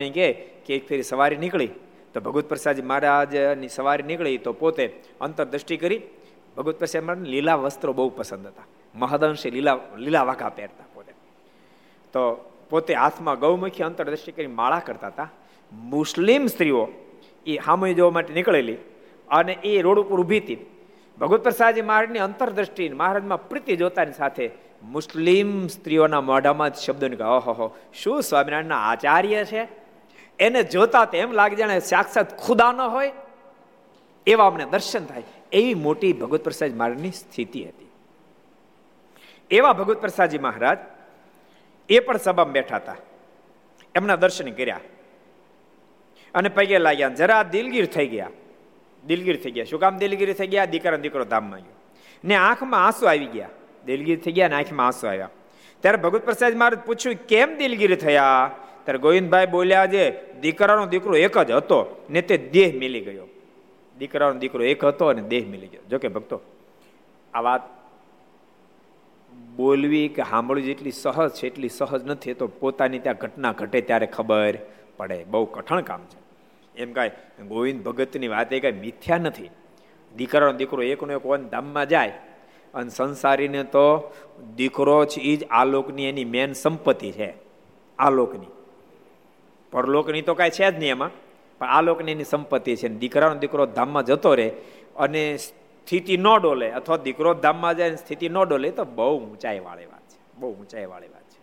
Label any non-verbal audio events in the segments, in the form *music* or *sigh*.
કે એક ફેરી સવારી નીકળી, તો ભગવત પ્રસાદજી મહારાજની સવારી નીકળી, તો પોતે અંતરદ્રષ્ટિ કરી ભગવત પ્રસાદ મહારાજ લીલા વસ્ત્રો બહુ પસંદ હતા. મહદઅંશે લીલા લીલા વાઘા પહેરતા પોતે. તો પોતે હાથમાં ગૌમુખી અંતરદ્રષ્ટિ કરી માળા કરતા હતા. મુસ્લિમ સ્ત્રીઓ એ હામય જોવા માટે નીકળેલી અને એ રોડ ઉપર ઊભી હતી. ભગવત પ્રસાદજી મહારાજની અંતરદ્રષ્ટિ મહારાજમાં પ્રીતિ જોતાની સાથે મુસ્લિમ સ્ત્રીઓના મોઢામાં જ શબ્દો કહો ઓહો શું સ્વામિનારાયણના આચાર્ય છે? એને જોતા એમ લાગે જાણે સાક્ષાત ખુદા ન હોય. એવા અમને દર્શન થાય. એવી મોટી ભગવત પ્રસાદ મહારાજની સ્થિતિ હતી. એવા ભગવત પ્રસાદજી મહારાજ, એ પણ સભામાં બેઠા હતા. એમના દર્શન કર્યા. અને પગે લાગ્યા. જરા દિલગીર થઈ ગયા. દિલગીર થઈ ગયા. શું કામ દિલગીર થઈ ગયા? દીકરા દીકરો ધામમાં ગયો ને આંખમાં આંસુ આવી ગયા. દિલગીર થઈ ગયા ને આંખમાં આંસુ આવ્યા. ત્યારે ભગવત પ્રસાદ મહારાજ પૂછ્યું, કેમ દિલગીર થયા? ત્યારે ગોવિંદભાઈ બોલ્યા આજે, દીકરાનો દીકરો એક જ હતો ને તે દેહ મિલી ગયો. દીકરાનો દીકરો એક હતો અને દેહ મિલી ગયો. જોકે ભક્તો, આ વાત બોલવી કે સાંભળવી જેટલી સહજ છે, એટલી સહજ નથી તો પોતાની ત્યાં ઘટના ઘટે ત્યારે ખબર પડે. બહુ કઠણ કામ છે. એમ કાંઈ ગોવિંદ ભગતની વાત એ કાંઈ મિથ્યા નથી. દીકરાનો દીકરો એકનો એક વન ધામમાં જાય અને સંસારીને તો દીકરો જ એ જ આલોકની એની મેન સંપત્તિ છે, આલોકની. પરલોકની તો કાંઈ છે જ નહીં એમાં. પણ આ લોકની એની સંપત્તિ છે. દીકરાનો દીકરો ધામમાં જતો રહે અને સ્થિતિ ન ડોલે, અથવા દીકરો ધામમાં જાય સ્થિતિ ન ડોલે, તો બહુ ઊંચાઈ વાળી વાત છે. બહુ ઊંચાઈ વાળી વાત છે.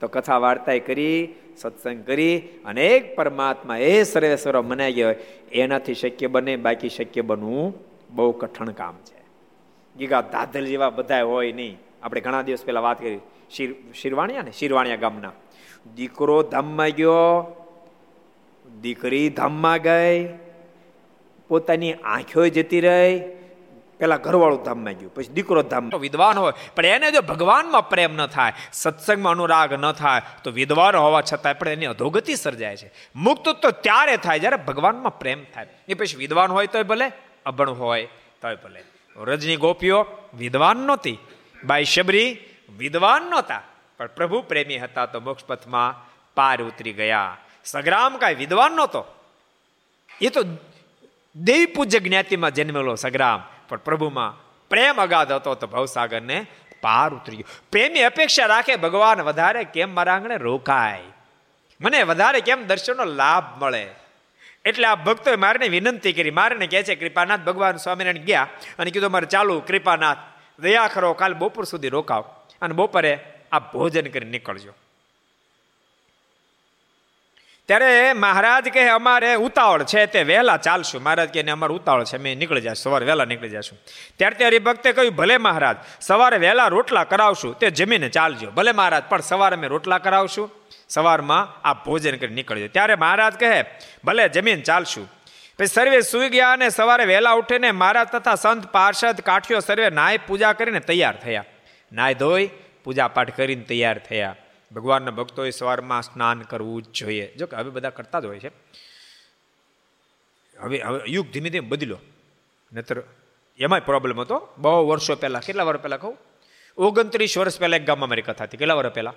તો કથા વાર્તા કરી, સત્સંગ કરી અનેક પરમાત્મા એ સર્વેશ્વર મનાઈ ગયો. એનાથી શક્ય બને, બાકી શક્ય બનવું બહુ કઠણ કામ છે. ગીગા દાદલ જેવા બધા હોય નહીં. આપણે ઘણા દિવસ પહેલા વાત કરી, શિર, શિરવાણિયા ને? શિરવાણિયા ગામના. દીકરો ધામમાં ગયો, દીકરી ધામમાં ગઈ, પોતાની આંખો જતી રહી, પેલા ઘરવાળું ધામમાં ગયું, પછી દીકરો ધામ વિદ્વાન હોય, પણ એને જો ભગવાનમાં પ્રેમ ન થાય, સત્સંગમાં અનુરાગ ન થાય, તો વિદ્વાન હોવા છતાં પણ એની અધોગતિ સર્જાય છે. મુક્ત તો ત્યારે થાય જ્યારે ભગવાનમાં પ્રેમ થાય. એ પછી વિદ્વાન હોય તોય ભલે, અભણ હોય તોય ભલે. રજની ગોપીઓ વિદ્વાન નહોતી. બાઈ શબરી વિદ્વાન નહોતા. પણ પ્રભુ પ્રેમી હતા તો મોક્ષ પથમાં પાર ઉતરી ગયા. સગ્રામ કાંઈ વિદ્વાન નહોતો. એ તો દેવી પૂજ્ય જ્ઞાતિમાં જન્મેલો સગ્રામ. પણ પ્રભુમાં પ્રેમ અગાધ હતો તો ભવસાગરને પાર ઉતરી ગયો. પ્રેમી અપેક્ષા રાખે ભગવાન વધારે કેમ મારા આંગણે રોકાય? મને વધારે કેમ દર્શનનો લાભ મળે? એટલે આ ભક્તોએ મારને વિનંતી કરી. મારને કહે છે, કૃપાનાથ, ભગવાન સ્વામિનારાયણ ગયા અને કીધું મારે ચાલુ કૃપાનાથ, દયા કરો, કાલ બપોર સુધી રોકાવ. અને બપોરે આ ભોજન કરી નીકળજો. ત્યારે મહારાજ કહે, અમારે ઉતાવળ છે, તે વહેલા ચાલશું. મહારાજ કહે અમારે ઉતાવળ છે અમે નીકળી જશું, સવારે વહેલા નીકળી જશું. ત્યારે તે ભક્તે કહ્યું, ભલે મહારાજ, સવારે વહેલા રોટલા કરાવશું, તે જમીને ચાલજો. ભલે મહારાજ, પણ સવારે અમે રોટલા કરાવશું, સવારમાં આ ભોજન કરી નીકળજો. ત્યારે મહારાજ કહે, ભલે, જમીન ચાલશું. પછી સર્વે સુઈ ગયા અને સવારે વહેલા ઉઠીને મહારાજ તથા સંત પાર્ષદ કાઠીઓ સર્વે નાય પૂજા કરીને તૈયાર થયા. નાય ધોઈ પૂજા પાઠ કરીને તૈયાર થયા. ભગવાનના ભક્તોએ સવારમાં સ્નાન કરવું જ જોઈએ. જો કે હવે બધા કરતા જ હોય છે. હવે હવે યુગ ધીમે ધીમે બદલો નતર એમાંય પ્રોબ્લેમ હતો. બહુ વર્ષો પહેલાં, કેટલા વર્ષ પહેલાં કહું? ઓગણત્રીસ વર્ષ પહેલાં એક ગામમાં મારી કથા હતી. કેટલા વર્ષ પહેલાં?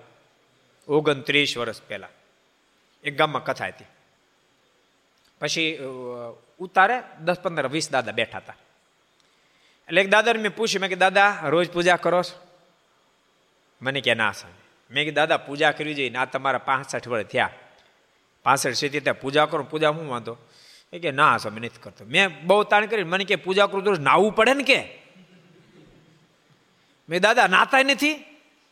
ઓગણત્રીસ વર્ષ પહેલાં. એક ગામમાં કથા હતી. પછી ઉતારે દસ પંદર, વીસ દાદા બેઠા હતા. એટલે એક દાદાને મેં પૂછ્યું, મેં કે દાદા, રોજ પૂજા કરો છો? મને કે ના સ્વામી મેં કીધું, દાદા, પૂજા કરવી જોઈએ. ના, તમારા પાંસઠ વર્ષ થયા. પાંસઠ સીધી ત્યાં પૂજા કરો પૂજા હું વાંધો? એ કે, ના સ્વામી નથી કરતો. મેં બહુ તાણ કરી મને કે, પૂજા કરું તો નાવું પડે ને કે? મેં દાદા નાતા નથી.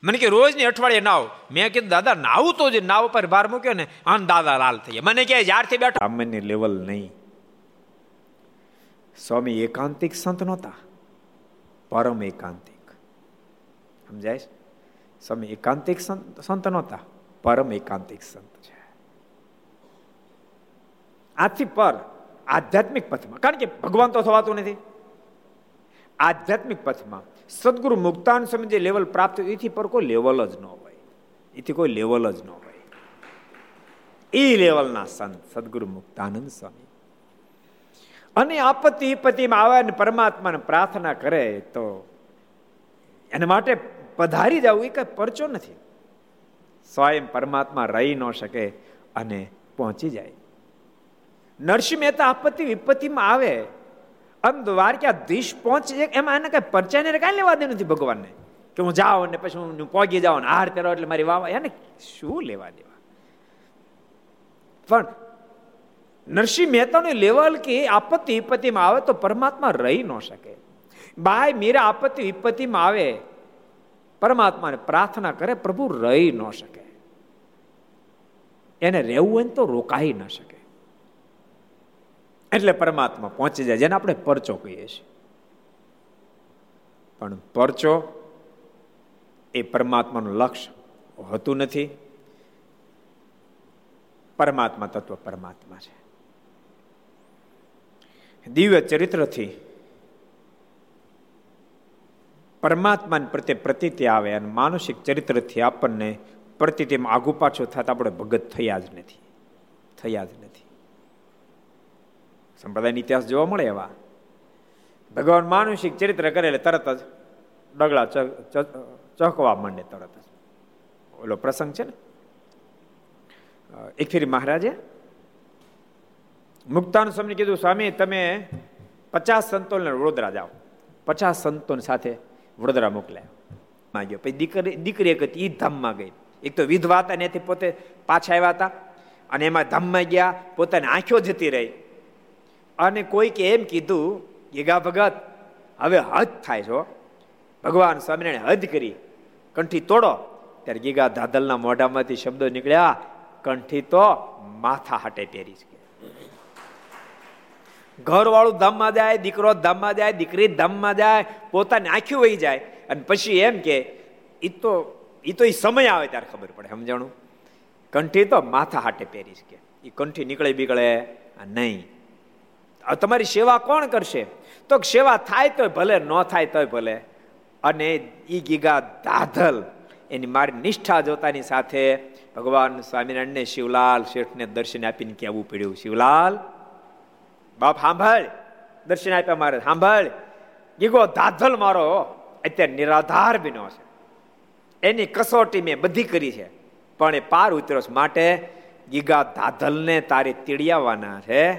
મને કે, રોજની અઠવાડિયે નાવ. મેં કીધું, દાદા, નાવું તો જે. નાવ પર ભાર મૂક્યો ને આમ દાદા લાલ થઈ ગયા. મને કે, જ્યારથી બેઠા. સામાન્ય લેવલ નહીં. સ્વામી એકાંતિક સંત નહોતા. પરમ એકાંતિક. સમજાય સ્વામી એકાંતિક સંત નહોતા. પરમ એકાંતિક સંત છે. આથી પર આધ્યાત્મિક પથમાં, કારણ કે ભગવાન તો થવાતું નથી. આધ્યાત્મિક પથમાં સદગુરુ મુક્તાન સ્વામી જે લેવલ પ્રાપ્ત એથી પર કોઈ લેવલ જ ન હોય. એથી કોઈ લેવલ જ ન હોય. એ લેવલના સંત સદગુરુ મુક્તાનંદ સ્વામી. અને આપત્તિ વિપત્તિમાં આવે ને પરમાત્માને પ્રાર્થના કરે તો એના માટે પધારી જવું એ કઈ પરચો નથી. સ્વયં પરમાત્મા રહી ન શકે અને પહોંચી જાય. નરસિંહ મહેતા આપત્તિ વિપત્તિમાં આવે, આમ દ્વારકાધીશ પહોંચી જાય એમાં એને કઈ પરચાને કાંઈ લેવા દે નથી ભગવાનને. કે હું જાઉં ને પછી હું પોગી જાઉં હાર પહેરો એટલે મારી વાવા એને શું લેવા દેવા? પણ નરસિંહ મહેતાનું લેવલ કે આપત્તિ વિપત્તિમાં આવે તો પરમાત્મા રહી ન શકે. બાય મીરા આપત્તિ વિપત્તિમાં આવે પરમાત્માને પ્રાર્થના કરે, પ્રભુ રહી ન શકે. એને રહેવું હોય તો રોકાઈ ન શકે. એટલે પરમાત્મા પહોંચી જાય, જેને આપણે પરચો કહીએ છીએ. પણ પરચો એ પરમાત્માનું લક્ષ્ય હોતું નથી. પરમાત્મા તત્વ પરમાત્મા છે. દિવ્ય ચરિત્રથી પરમાત્મા પ્રત્યે પ્રતીતિ આવે અને માનસિક ચરિત્રથી આપણને પ્રતીતિમાં આગુ પાછું થતા. આપણે ભગત થયા જ નથી. થયા જ નથી. સંપ્રદાયનો ઇતિહાસ જોવા મળે એવા. ભગવાન માનુષિક ચરિત્ર કરે એટલે તરત જ ડગલા ચહકવા માંડે તરત જ. ઓલો પ્રસંગ છે ને? એક ફેરી મહારાજે મુક્તાન સ્વામી કીધું, સ્વામી, તમે પચાસ સંતોને વડોદરા જાઓ. પચાસ સંતોન સાથે વડોદરા મોકલ્યા. માંગ્યો પછી દીકરી દીકરી એક હતી એ ધામમાં ગઈ. એક તો વિધવા હતા એથી પોતે પાછા આવ્યા હતા. અને એમાં ધામમાં ગયા, પોતાની આંખો જતી રહી. અને કોઈકે એમ કીધું ગીગા ભગત, હવે હદ થાય છો ભગવાન સ્વામિનારાયણ હદ કરી. કંઠી તોડો. ત્યારે ગીગા ધાદલના મોઢામાંથી શબ્દો નીકળ્યા, કંઠી તો માથા હાટે પહેરી છે. ઘરવાળું ધામમાં જાય, દીકરો ધામમાં જાય, દીકરી ધામમાં જાય, પોતાની આંખ્યું વહી જાય. અને પછી એમ કે એ તો એ તો એ સમય આવે ત્યારે ખબર પડે, સમજાણું? કંઠી તો માથા હાટે પહેરીશ કે એ કંઠી નીકળે બીકળે નહીં. તમારી સેવા કોણ કરશે? તો સેવા થાય તોય ભલે, ન થાય તોય ભલે. અને ઈ ગીગા દાધલ, એની મારી નિષ્ઠા જોતાની સાથે ભગવાન સ્વામિનારાયણને શિવલાલ શેઠને દર્શન આપીને કહેવું પડ્યું, શિવલાલ બાપ સાંભળ દર્શન આપ્યા મારે સાંભળ ગીગો દાધલ મારો. અત્યારે નિરાધાર બન્યો છે. એની કસોટી મેં બધી કરી છે. પણ એ પાર ઉતર્યો માટે ગીગા દાધલને તારે તીડિયાવાના છે.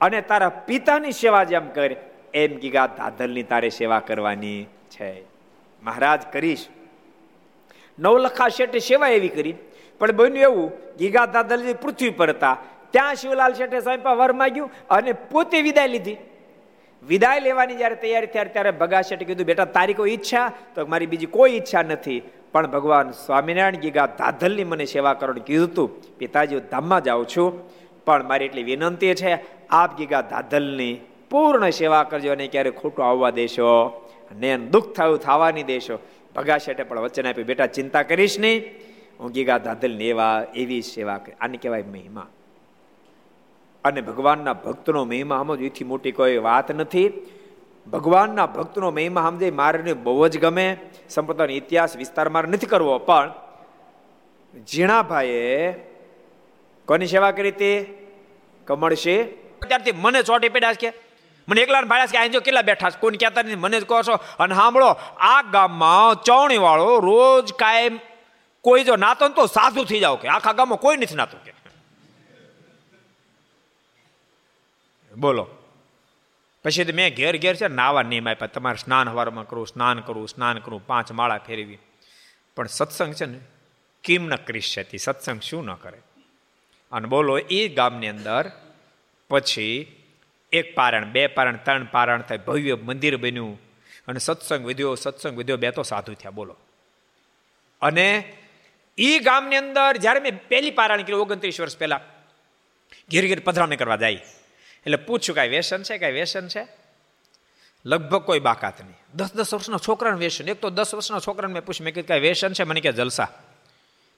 અને તારા પિતાની સેવા જેમ કરે, એમ ગીગા ધાધલની તારે સેવા કરવાની છે. મહારાજ, કરીશ. નવલખા શેઠે સેવા એવી કરી. પણ બન્યું એવું, ગીગા દાદલજી પૃથ્વી પર હતા. ત્યાં શિવલાલ શેઠે સાહેબ વર માગ્યું અને પોતે વિદાય લીધી. વિદાય લેવાની જ્યારે તૈયારી થયા ત્યારે ભગા શેઠે કીધું, બેટા, તારી કોઈ ઈચ્છા? તો મારી બીજી કોઈ ઈચ્છા નથી. પણ ભગવાન સ્વામિનારાયણ ગીગા દાદલની મને સેવા કરવાનું કીધું હતું પિતાજી ધામમાં જાઉં છું. પણ મારી એટલી વિનંતી છે, આપ ગીગા દાદલની પૂર્ણ સેવા કરજો અને ક્યારે ખોટું આવવા દેશો. ને દુઃખ થયું, થવાની દેશો. ભગા શેઠે પણ વચન આપ્યું, બેટા, ચિંતા કરીશ નહીં. હું ગીગા દાદલની એવા, એવી સેવા કરી, આને કહેવાય મહિમા. અને ભગવાનના ભક્તનો મહિમા સમજ એથી મોટી કોઈ વાત નથી. ભગવાનના ભક્તનો મહિમા સમજે મારે બહુ જ ગમે. સંપ્રદાયનો ઇતિહાસ વિસ્તાર મારે નથી કરવો, પણ ઝીણાભાઈએ કોની સેવા કરી હતી? કમળશે ત્યારથી મને ચોટી પડ્યા કે, મને એકલા ભાડ્યા કે અહીં જો કેટલા બેઠા છે? કોઈ કહેતા નથી, મને જ કહો છો. અને સાંભળો, આ ગામમાં ચૌણી વાળો રોજ કાયમ કોઈ જો નાતો તો સાધુ થઈ જાવ કે, આખા ગામમાં કોઈ નથી નાતું કે. બોલો. પછી મેં ઘેર ઘેર છે નાવા નિયમ આપ્યા. તમારે સ્નાન હવારમાં કરવું, સ્નાન કરવું સ્નાન કરવું, પાંચ માળા ફેરવી. પણ સત્સંગ છે ને કેમ ન કરી શકે સત્સંગ શું ન કરે? અને બોલો, એ ગામની અંદર પછી એક પારણ, બે પારણ, ત્રણ પારણ થાય, ભવ્ય મંદિર બન્યું. અને સત્સંગ વિધ્યો સત્સંગ વિધ્યો, બે તો સાધુ થયા. બોલો. અને એ ગામની અંદર જ્યારે મેં પહેલી પારણ કર્યું, ઓગણત્રીસ વર્ષ પહેલા, ઘેર ઘેર પધરામણી કરવા જાય. એટલે પૂછ્યું, કાંઈ વ્યસન છે, કાંઈ વ્યસન છે? લગભગ કોઈ બાકાત નહીં દસ દસ વર્ષના છોકરાને વ્યસન. એક તો દસ વર્ષના છોકરાને મેં પૂછ્યું, મેં કીધું, કાંઈ વ્યસન છે? મને કે, જલસા.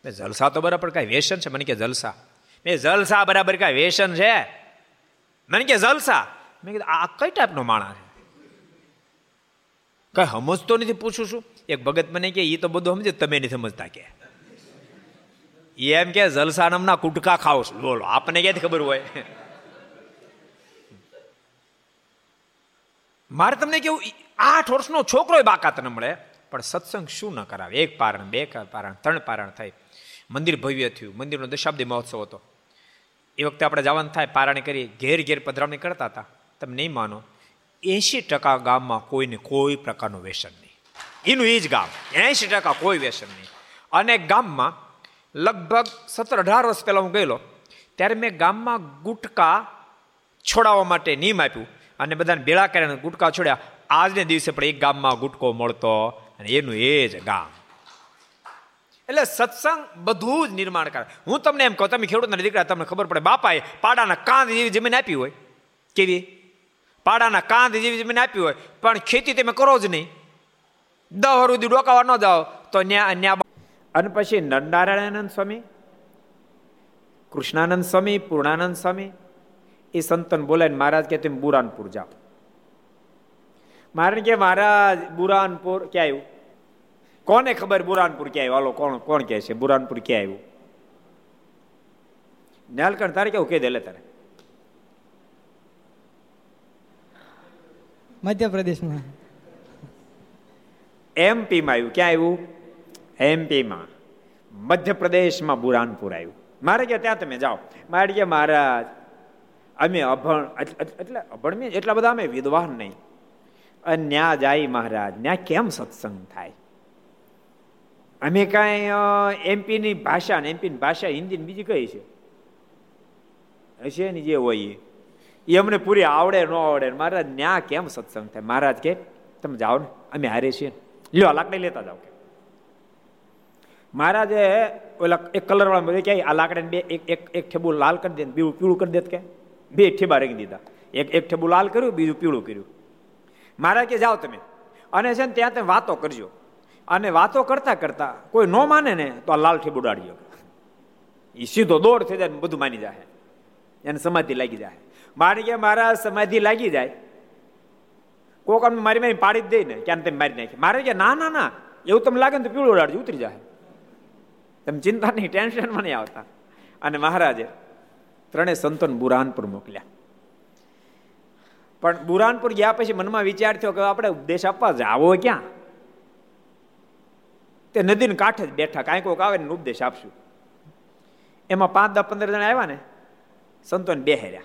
મેં જલસા તો બરાબર, કાંઈ વ્યસન છે? મને કે, જલસા. મેં જલસા બરાબર, કાંઈ વ્યસન છે? મને કે, જલસા. મેં કીધું, આ કઈ ટાઈપનો માણસ છે? કઈ સમજતો નથી, પૂછું છું. એક ભગત મને કે એ તો બધું સમજે, તમે નથી સમજતા કે. એમ કે, જલસા નામના કુટકા ખાવ બોલો આપણને ક્યાંથી ખબર હોય? મારે તમને કેવું આઠ વર્ષનો છોકરો બાકાત ન મળે. પણ સત્સંગ શું ન કરાવે? એક પારણ, બે પારણ, ત્રણ પારણ થાય. મંદિર ભવ્ય થયું. મંદિરનો દશાબ્દી મહોત્સવ હતો. એ વખતે આપણે જવાનું થાય પારાણી કરી ઘેર ઘેર પધરામણી કરતા હતા. તમે નહીં માનો. એંશી ટકા ગામમાં કોઈને કોઈ પ્રકારનું વ્યસન નહીં. એનું એ જ ગામ. એંશી ટકા કોઈ વ્યસન નહીં. અને ગામમાં લગભગ સત્તર અઢાર વર્ષ પહેલાં હું ગયેલો, ત્યારે મેં ગામમાં ગુટકા છોડાવવા માટે નિયમ આપ્યું. અને બધાને ભેળા કર્યા ગુટકા છોડ્યા. આજને દિવસે પણ એક ગામમાં ગુટકો મળતો અને એનું એ જ ગામ. એટલે સત્સંગ બધું જ નિર્માણ કરે. હું તમને એમ કહું, તમે ખેડૂતના દીકરા, તમને ખબર પડે, બાપાએ પાડાના કાંદ જેવી જમીન આપી હોય. કેવી? પાડાના કાંદ જેવી જમીન આપી હોય. પણ ખેતી તમે કરો જ નહીં. દહ સુધી ડોકાવા ન જાઓ, તો ન્યા ન્યા અને પછી નરનારાયણાનંદ સ્વામી, કૃષ્ણાનંદ સ્વામી, પૂર્ણાનંદ સ્વામી એ સંતન બોલાય મહારાજ કે તમે બુરાનપુર જાઓ. મારે કે મહારાજ બુરાનપુર ક્યાં આવ્યું? કોને ખબર બુરાનપુર ક્યાં આવ્યું? હાલો કોણ કોણ કહે છે? બુરાનપુર ક્યાં આવ્યું? ન્યાલકંઠ તારે કેવું? કહી દે તારે. મધ્યપ્રદેશમાં. એમપીમાં આવ્યું. ક્યાં આવ્યું? એમપીમાં મધ્યપ્રદેશમાં બુરાનપુર આવ્યું. મારે કે ત્યાં તમે જાઓ. મારે કે મહારાજ અમે અભણ એટલે અભણ મેં એટલા બધા અમે વિદ્વાન નહીં. અને ન્યા જાય મહારાજ, ન્યા કેમ સત્સંગ થાય? અમે કાંઈ એમપીની ભાષા ને, એમપીની ભાષા હિન્દીની બીજી કઈ છે? હશે ને જે હોય એ. અમને પૂરી આવડે ન આવડે મહારાજ, ન્યા કેમ સત્સંગ થાય? મહારાજ કે, તમે જાઓ ને, અમે હારે છીએ. લ્યો લાકડી લેતા જાઓ કે. મહારાજે ઓલા એક કલર વાળા કે, આ લાકડાને બે, એક એક ઠેબુ લાલ કરી દે બીજું પીળું કરી દે કે. બે ઠેબા રાખી દીધા. એક એક ઠેબુ લાલ કર્યું, બીજું પીળું કર્યું. મારા કે જાઓ તમે. અને છે ને ત્યાં તમે વાતો કરજો. અને વાતો કરતા કરતા કોઈ ન માને ને તો આ લાલ ઠેબુ ઉડાડ્યો એ સીધો દોડ થઈ જાય બધું માની જાય એને સમાધિ લાગી જાય મારી કે મારા સમાધિ લાગી જાય. કોક મારી મારી પાડી જ દે ને ક્યાં તમે મારી નાખી. મારે કે ના ના ના, એવું તમને લાગે ને તો પીળું ઉડાડજો, ઉતરી જાય તમે ચિંતા નહીં ટેન્શનમાં નહીં આવતા. અને મહારાજે ત્રણેય સંતોન બુરાનપુર મોકલ્યા. પણ બુરાનપુર ગયા પછી મનમાં વિચાર થયો કે આપણે ઉપદેશ આપવા જાવો ક્યાં? તે નદીને કાંઠે જ બેઠા, કાંઈ કોઈક આવે ને ઉપદેશ આપશું. એમાં પાંચ દસ પંદર જણા આવ્યા ને, સંતોને બે હેર્યા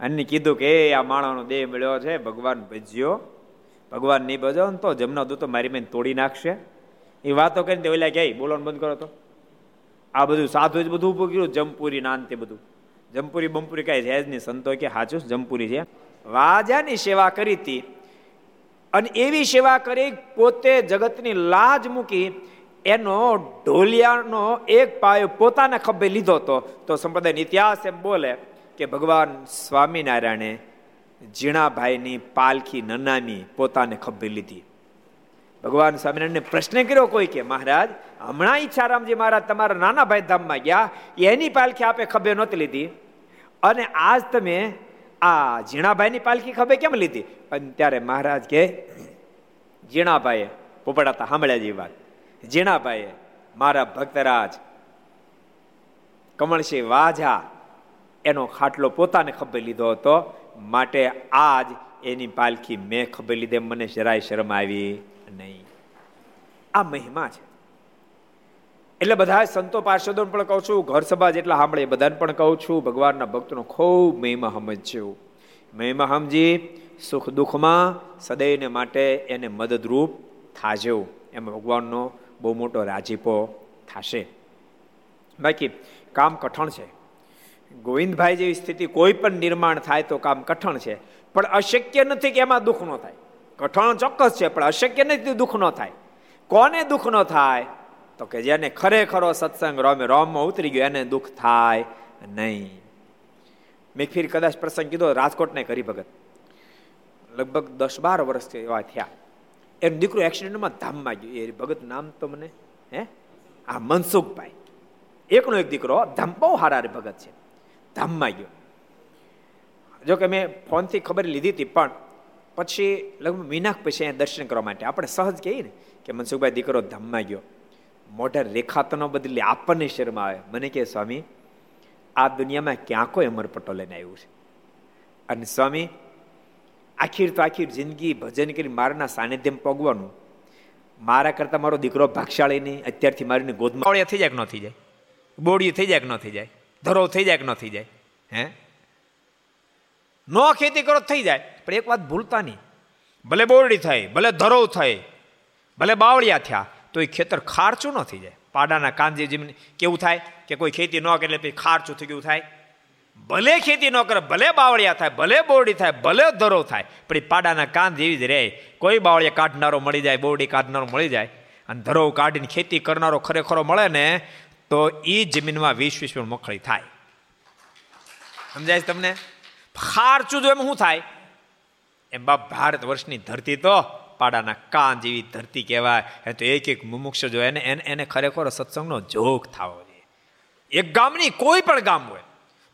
અને કીધું કે આ માણસનો દેહ મળ્યો છે, ભગવાન ભજ્યો. ભગવાન નહીં ભજો ને તો જમના દૂતો મારી મેં તોડી નાખશે. એ વાતો કરીને ઓલા ક્યાંય બોલવાનું બંધ કરો તો. આ બધું સાધુ જ બધું ઉભું કર્યું જમપુરી નાન તે બધું. જમપુરી બમપુરી કઈ છે નહીં. સંતો કે હાચું જમપુરી છે. વાજાની સેવા કરી હતી. અને એવી સેવા કરી પોતે જગતની લાજ મૂકી એનો ઢોલિયાનો એક પાયો પોતાને ખભે લીધો હતો. તો સંપ્રદાય ઇતિહાસ એમ બોલે કે ભગવાન સ્વામિનારાયણે જીણાભાઈની પાલખી નનામી પોતાને ખભે લીધી. ભગવાન સ્વામિનારાયણને પ્રશ્ન કર્યો કોઈ કે, મહારાજ હમણાં ઈચ્છારામજી મહારાજ તમારા નાના ભાઈ ધામમાં ગયા, એની પાલખી આપે ખભે નહોતી લીધી. અને આજ તમે આ ઝીણાભાઈની પાલખી ખભે કેમ લીધી? અને ત્યારે મહારાજ કે, ઝીણાભાઈએ પોપડાતા સાંભળ્યા જેવી વાત. ઝીણાભાઈએ મારા ભક્તરાજ કમળસિંહ વાજા એનો ખાટલો પોતાને ખભે લીધો હતો. માટે આજ એની પાલખી મેં ખભે લીધે. મને જરાય શરમ આવી. નહીં. આ મહિમા છે. એટલે બધા સંતો પાર્ષદો પણ કહું છું, ઘર સભા જેટલા સાંભળે બધાને પણ કહું છું, ભગવાનના ભક્તનો ખૂબ મહિમા સમજજો. મહિમા સમજી, સુખ દુઃખમાં સદૈવને માટે એને મદદરૂપ થાજો. એમાં ભગવાનનો બહુ મોટો રાજીપો થશે. બાકી, કામ કઠણ છે. ગોવિંદભાઈ જેવી સ્થિતિ કોઈ પણ નિર્માણ થાય તો કામ કઠણ છે. પણ અશક્ય નથી કે એમાં દુઃખ ન થાય. કઠણ ચોક્કસ છે, પણ અશક્ય નથી દુઃખ ન થાય. કોને દુઃખ ન થાય? તો કે જેને ખરેખરો સત્સંગ રોમે, રોમમાં ઉતરી ગયો, એને દુઃખ થાય નહીં. મેં ફીર કદાચ પ્રસંગ કીધો, રાજકોટને કરી ભગત. લગભગ દસ બાર વર્ષ એવા થયા. એનું દીકરો એક્સિડન્ટમાં ધામમાં ગયો. એ ભગત નામ તો મને, હે? આ મનસુખભાઈ. એકનો એક દીકરો, ધામ, બહુ હારા ભગત છે. ધામમાં ગયો. જો કે મેં ફોનથી ખબર લીધી હતી, પણ પછી લગભગ મીનાક પછી અહીંયા દર્શન કરવા માટે. આપણે સહજ કહીએ ને કે મનસુખભાઈ દીકરો ધામમાં ગયો. રેખા રેખાતનો બદલે, આપણને શરમ આવે મને કહે, સ્વામી, આ દુનિયામાં ક્યાં કોઈ અમર પટો લઈને આવ્યું છે? અને સ્વામી, આખીર તો આખી જિંદગી ભજન કરી મારાના સાનિધ્યમાં પગવાનું. મારા કરતા મારો દીકરો ભાગશાળી નહીં, અત્યારથી મારીને ગોદમાં થઈ જાય કે ન થઈ જાય? બોડી થઈ જાય કે ન થઈ જાય? ધરો થઈ જાય કે ન થઈ જાય? હે? નો ખેતી કરો થઈ જાય. પણ એક વાત ભૂલતા નહીં. ભલે બોરડી થાય, ભલે ધરોવ થાય, ભલે બાવળિયા થયા, તો એ ખેતર ખારચું ન થઈ જાય. પાડાના કાંજી જમીન, કેવું થાય કે કોઈ ખેતી ન કરે એટલે પછી ખારચું થઈ ગયું થાય. ભલે ખેતી ન કરે, ભલે બાવળિયા થાય, ભલે બોરડી થાય, ભલે ધરો થાય, પણ એ પાડાના કાંદ જેવી જ રહે. કોઈ બાવળિયા કાઢનારો મળી જાય, બોરડી કાઢનારો મળી જાય, અને ધરો કાઢીને ખેતી કરનારો ખરેખરો મળે ને, તો એ જમીનમાં વીસ વીસ મખળી થાય. સમજાય તમને? ખારચું જો એમ શું થાય? એમ બાપ ભારત વર્ષની ધરતી તો પાડાના કાન જેવી ધરતી કહેવાય. તો એક એક મુમુક્ષ જો એને એને ખરેખર સત્સંગનો જોગ થવો જોઈએ. એક ગામની કોઈ પણ ગામ હોય,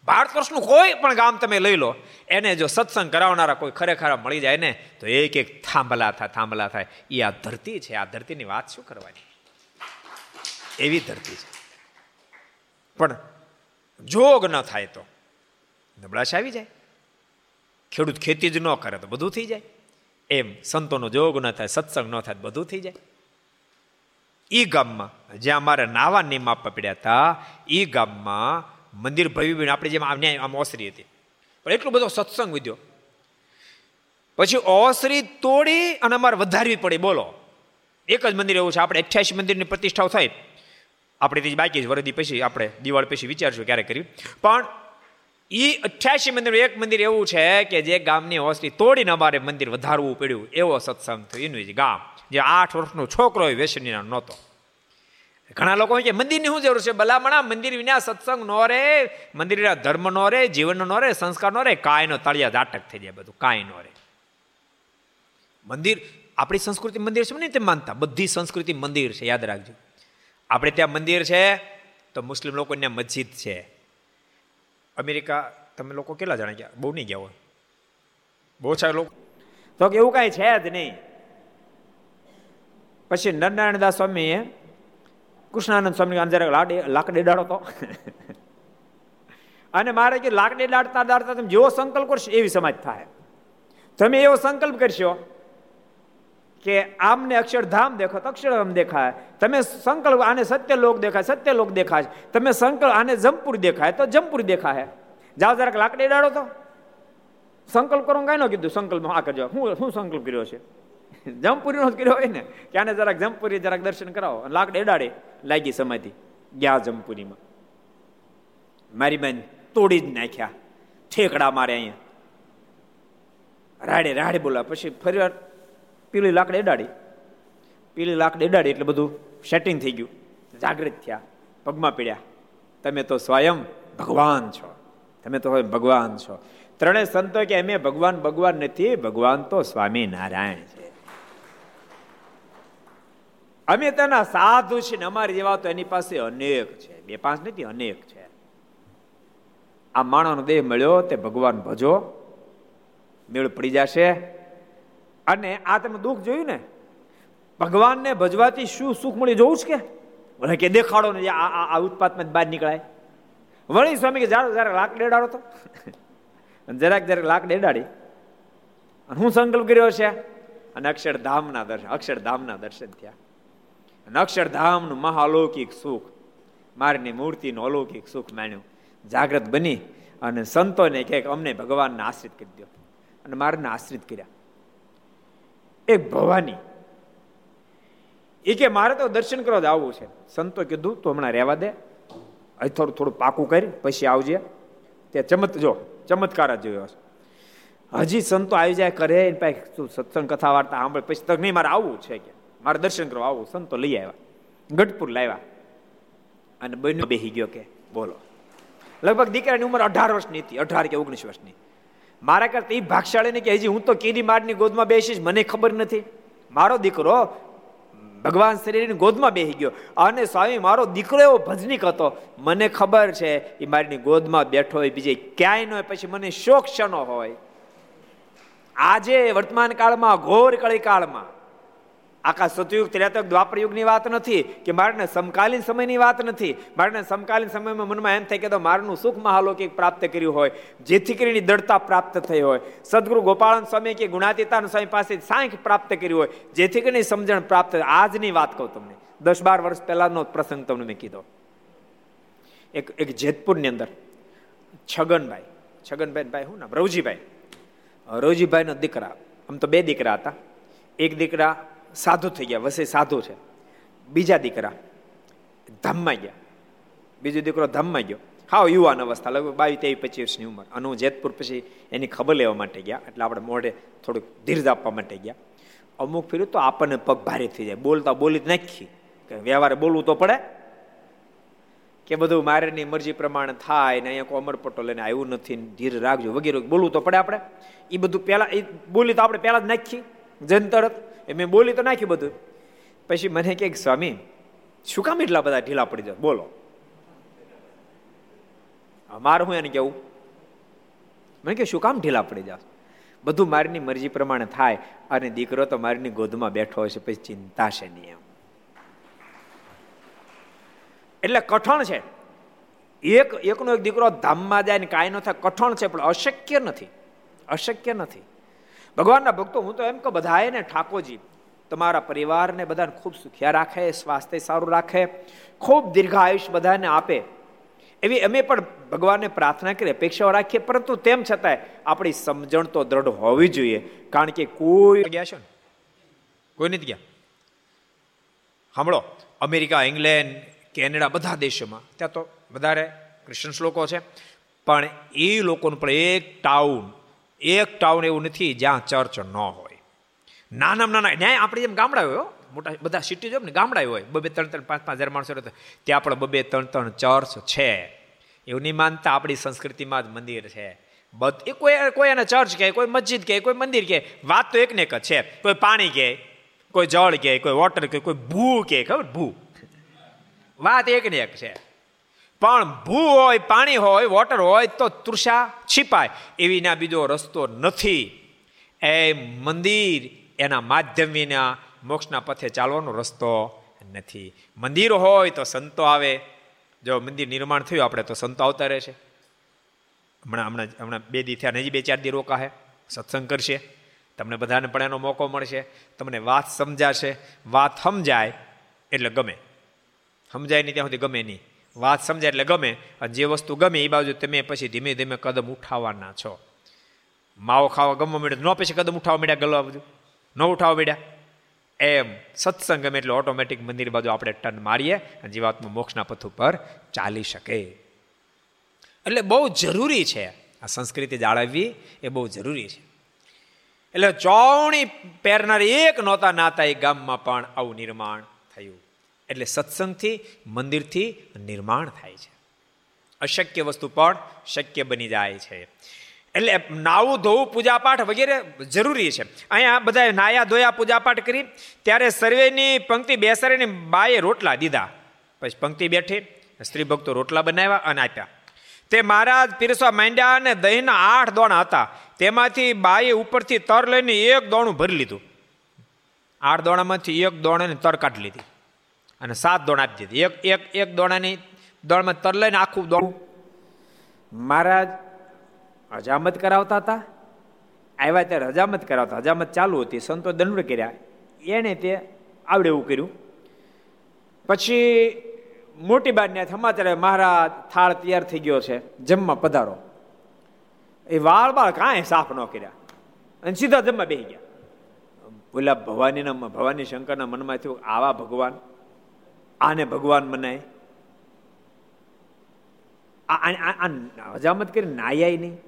ભારત વર્ષનું કોઈ પણ ગામ તમે લઈ લો, એને જો સત્સંગ કરાવનારા કોઈ ખરેખર મળી જાય ને, તો એક એક થાંભલા થાય થાંભલા થાય. એ આ ધરતી છે, આ ધરતીની વાત શું કરવાની? એવી ધરતી છે. પણ જોગ ન થાય તો નબળાશ આવી જાય. ખેડૂત ખેતી જ ન કરે તો બધું થઈ જાય. એમ સંતોનો જોગ ન થાય, સત્સંગ ન થાય બધું થઈ જાય. ઈ ગામમાં જ્યાં અમારે નાવા નિયમ આપવા પડ્યા હતા, ઈ ગામમાં મંદિર ભવ્ય આપણે જેમ ન્યાય આમ ઓસરી હતી. પણ એટલો બધો સત્સંગ વધ્યો. પછી ઓસરી તોડી અને અમારે વધારવી પડી, બોલો. એક જ મંદિર એવું છે, આપણે અઠ્યાસી મંદિરની પ્રતિષ્ઠાઓ થાય. આપણે તે બાકી જ વરદી પછી આપણે દિવાળી પછી વિચારશું ક્યારે કરી પણ એ અઠ્યાસી મંદિર, એક મંદિર એવું છે કે જે ગામની ઓસરી તોડીને અમારે મંદિર વધારવું પડ્યું. એવો સત્સંગ થયો. એનું જ ગામ. જે આઠ વર્ષનો છોકરો હોય વ્યસનીના નહોતો. ઘણા લોકો કે મંદિરની શું જરૂર છે? ભલામણા, મંદિર વિના સત્સંગ નો રે, મંદિરના ધર્મ નો રે, જીવન નો રે, સંસ્કાર નો રે કાંઈ નો તળિયા દાટક થઈ જાય બધું. કાંઈ નો રે. મંદિર, આપણી સંસ્કૃતિ મંદિર છે ને તે માનતા. બધી સંસ્કૃતિ મંદિર છે, યાદ રાખજો. આપણે ત્યાં મંદિર છે, તો મુસ્લિમ લોકો ત્યાં મસ્જિદ છે. અમેરિકા તમે લોકો કેટલા જણા ગયા? બહુ નહીં ગયા હોય. બહુ ઓછા લોકો. તો કે એવું કાંઈ છે જ નહીં. પછી નરનારાયણદાસ સ્વામીએ કૃષ્ણાનંદ સ્વામી જરાક લાકડી દાડો તો. *laughs* અને મારે કે લાકડી દાડતા દાડતા તમે જેવો સંકલ્પ કરશો એવી સમાજ થાય. તમે એવો સંકલ્પ કરશો કે આમને અક્ષરધામ દેખો તો અક્ષરધામ દેખાય. તમે સંકલ્પ આને સત્ય લોક દેખાય સત્ય લોક દેખાય તમે સંકલ્પ આને જમપુર દેખાય, તો જમપુર દેખાય. જાઓ જરાક લાકડી ડાળો તો. સંકલ્પ કરો કઈ ન કીધું સંકલ્પ આ કરજો. હું શું સંકલ્પ કર્યો છે. જમપુરીનો જ કર્યો હોય ને, કે આને જરાક જમપુરી, જરાક દર્શન કરાવો. લાકડી એડાડે લાગી સમાધિ. ગયા જમપુરીમાં. મારી બેન તોડી જ નાખ્યા. ઠેકડા મારે અહીંયા. રાડે રાડે બોલા પછી ફરી પીલી લાકડી એડાડી પીલી લાકડી એડાડી એટલે બધું સેટિંગ થઈ ગયું. જાગૃત થયા, પગમાં પીડ્યા. તમે તો સ્વયં ભગવાન છો. તમે તો ભગવાન છો. ત્રણેય સંતો કે અમે ભગવાન ભગવાન નથી, ભગવાન તો સ્વામી નારાયણ છે. અમે તેના સાધુ છે ને અમારી જેવા તો એની પાસે અનેક છે. બે પાંચ નથી, અનેક છે. આ માણસનો દેહ મળ્યો, તે ભગવાન ભજો. મેળ પડી જશે. અને આ તમે દુઃખ જોયું ને? ભગવાનને ભજવાથી શું સુખ મળી જોવું છે કે? કે દેખાડો ને, આ ઉત્પાતમાં બહાર નીકળાય. વળી સ્વામી કે જાડો જરાક લાક ડેડાડો તો. જરાક જરાક લાક ડેડાડી. અને હું સંકલ્પ કર્યો છે અને અક્ષરધામના દર્શન અક્ષરધામના દર્શન થયા. અને અક્ષરધામનું મહાલૌકિક સુખ, મારની મૂર્તિનું અલૌકિક સુખ માણ્યું. જાગ્રત બની અને સંતોને કહે અમને ભગવાનને આશ્રિત કરી દો અને મારને આશ્રિત કર્યા. એક ભવાની. એ કે મારે તો દર્શન કરવા જ આવવું છે. સંતો કીધું, તો હમણાં રહેવા દે. અહીં થોડું થોડું પાકું કરી, પછી આવજે. તે ચમત, જો, ચમત્કાર જ જોયો હજી સંતો આવી જાય, કરે સત્સંગ કથા વાર્તા સાંભળે, પછી તક નહીં, મારે આવવું છે કે. મારે દર્શન કરવા આવું સંતો લઈ આવ્યા. ગઢપુર લાવ્યા. અને બન્યો બેહી ગયો કે, બોલો. લગભગ દીકરાની ઉંમર અઢાર વર્ષની હતી, અઢાર કે ઓગણીસ વર્ષની. મારા કરતા એ ભાગશાળી કે હજી હું તો કીડી માડની ગોદમાં બેસીશ, મને ખબર નથી. મારો દીકરો ભગવાન શરીરની ગોદમાં બેસી ગયો. અને સ્વામી, મારો દીકરો એવો ભજનીક હતો. મને ખબર છે, એ મારીની ગોદમાં બેઠો હોય, બીજે ક્યાંય ન હોય, પછી મને શોક ક્ષણો હોય? આજે વર્તમાન કાળમાં, ઘોર કળી કાળમાં આખા સતયુગ ત્રેતક દ્વાપર યુગની વાત નથી કે મારને સમકાલીન સમયની વાત નથી. મારને સમકાલીન સમયમાં મનમાં એમ થાય કે તો મારનું સુખ મહાલૌકિક પ્રાપ્ત કર્યું હોય, જેથી કરીને દળતા પ્રાપ્ત થઈ હોય. સદગુરુ ગોપાળન સ્વામી કે ગુણાતીતાન સ્વામી પાસે સાંખ પ્રાપ્ત કર્યું હોય, જેથી કરીને સમજણ પ્રાપ્ત આજની વાત કહું તમને. દસ બાર વર્ષ પહેલાનો પ્રસંગ તમને મેં કીધો. એક એક જેતપુરની અંદર છગનભાઈ છગનભાઈ ભાઈ શું નામ? રવજીભાઈ. રવજીભાઈનો દીકરા. આમ તો બે દીકરા હતા. એક દીકરા સાધુ થઈ ગયા, વસે સાધુ છે. બીજા દીકરા ધામમાં ગયા. બીજો દીકરો ધામમાં ગયો. હાવ યુવાન અવસ્થા, લગભગ બાવીસ તેવી પચીસ વર્ષની ઉંમર. અને હું જેતપુર પછી એની ખબર લેવા માટે ગયા. એટલે આપણે મોઢે થોડુંક ધીરજ આપવા માટે ગયા. અમુક ફેર્યું તો આપણને પગ ભારે થઈ જાય. બોલતા બોલી જ નાખી કે વ્યવહારે બોલવું તો પડે. કે બધું મારેની મરજી પ્રમાણે થાય ને અહીંયા કોઈ અમરપટો લઈને આવ્યું નથી ધીર રાખજો. વગેરે બોલવું તો પડે આપણે. એ બધું પહેલાં એ બોલી તો આપણે પહેલાં જ નાખી જન તરત એ મેં બોલી તો નાખ્યું બધું. પછી મને કે, સ્વામી, શું કામ એટલા બધા ઢીલા પડી જાય બોલો. મારે હું એને કેવું મને કે શું કામ ઢીલા પડી જાય બધું મારીની મરજી પ્રમાણે થાય અને દીકરો તો મારીની ગોદમાં બેઠો હશે પછી ચિંતા છે નહીં એમ. એટલે કઠણ છે. એક, એકનો એક દીકરો ધામમાં જાય ને કાંઈ ન થાય, કઠણ છે, પણ અશક્ય નથી. અશક્ય નથી. ભગવાનના ભક્તો, હું તો એમ કે બધાએ ઠાકોરજી, તમારા પરિવારને બધાને ખૂબ સુખિયા રાખે, સ્વાસ્થ્ય સારું રાખે, ખૂબ દીર્ઘાયુષ બધાને આપે. એવી અમે પણ ભગવાનને પ્રાર્થના કરી, અપેક્ષાઓ રાખીએ, પરંતુ તેમ છતાંય આપણી સમજણ તો દ્રઢ હોવી જોઈએ, કારણ કે કોઈ ગયા છે ને? કોઈ નથી ગયા? સાંભળો, અમેરિકા, ઇંગ્લેન્ડ, કેનેડા, બધા દેશોમાં, ત્યાં તો વધારે ક્રિશ્ચન્સ લોકો છે, પણ એ લોકોનું પણ એક ટાઉન એક ટાઉન એવું નથી જ્યાં ચર્ચ ન હોય. નાના નાના ન્યાય આપણે જેમ ગામડા હોય મોટા બધા સિટી જો ને ગામડા હોય, બબે ત્રણ ત્રણ પાંચ પાંચ હજાર માણસો ત્યાં પણ બબે ત્રણ ત્રણ ચર્ચ છે. એવું નહીં માનતા આપણી સંસ્કૃતિમાં જ મંદિર છે. બધ એ કોઈ કોઈ એને ચર્ચ કહે, કોઈ મસ્જિદ કહે, કોઈ મંદિર કહે, વાત તો એકને એક જ છે. કોઈ પાણી કહે, કોઈ જળ કહે, કોઈ વોટર કહે, કોઈ ભૂ કહે, ખબર? ભૂ. વાત એકને એક છે. પણ ભૂ હોય, પાણી હોય વોટર હોય તો તૃષા છીપાય. એવીના બીજો રસ્તો નથી. એ મંદિર એના માધ્યમ વિના મોક્ષના પથે ચાલવાનો રસ્તો નથી. મંદિર હોય તો સંતો આવે. જો મંદિર નિર્માણ થયું આપણે તો સંતો આવતા રહે છે હમણાં હમણાં હમણાં બે દી થયા હજી બે, ચાર દી રોકા હે સત્સંગ કરશે. તમને બધાને પણ એનો મોકો મળશે. તમને વાત સમજાશે. વાત સમજાય એટલે ગમે. સમજાય નહીં ત્યાં સુધી ગમે નહીં. વાત સમજાય એટલે ગમે. અને જે વસ્તુ ગમે એ બાજુ તમે પછી ધીમે ધીમે કદમ ઉઠાવવાના છો. માવો ખાવા ગમવા મળ્યો ન પછી કદમ ઉઠાવવા મળ્યા ગલવા બધું? ન ઉઠાવવા મળ્યા એમ સત્સંગ ગમે એટલે ઓટોમેટિક મંદિર બાજુ આપણે ટન મારીએ અને જીવાત્મા મોક્ષના પથ ઉપર ચાલી શકે. એટલે બહુ જરૂરી છે આ સંસ્કૃતિ જાળવવી, એ બહુ જરૂરી છે. એટલે ચોણી પહેરનાર એક નહોતા નાતા એ ગામમાં પણ આવું નિર્માણ થયું. એટલે સત્સંગથી, મંદિરથી નિર્માણ થાય છે. અશક્ય વસ્તુ પણ શક્ય બની જાય છે. એટલે નાવું ધોવું, પૂજાપાઠ વગેરે જરૂરી છે. અહીંયા બધા નાયા ધોયા, પૂજાપાઠ કરી, ત્યારે સર્વેની પંક્તિ બેસાડીને બાએ રોટલા દીધા. પછી પંક્તિ બેઠી, સ્ત્રી ભક્તો રોટલા બનાવ્યા અને આપ્યા. તે મહારાજ પીરસવા માંડ્યા અને દહીંના આઠ દોણા હતા. તેમાંથી બાએ ઉપરથી તર લઈને એક દોણું ભરી લીધું. આઠ દોણામાંથી એક દોણાની તર કાઢી લીધી. અને સાત દોણ આપી દીધી. એક એક એક દોણાની દોણમાં તર લઈને આખું દોણ મહારાજ હજામત કરાવતા હતા? આવ્યા ત્યારે હજામત કરાવતા. હજામત ચાલુ હતી. સંતો દંડ કર્યા. એને તે આવડે એવું કર્યું. પછી મોટી બાને સમાચાર મહારાજ થાળ તૈયાર થઈ ગયો છે જમવા પધારો. એ વાળ બાળ કાંઈ સાફ ન કર્યા. અને સીધા જમવા બેસી ગયા. ઓલા ભવાનીના ભવાની શંકરના મનમાં થયું, આવા ભગવાન આને ભગવાન મનાય? હજામત કરી નાયાય નહીં.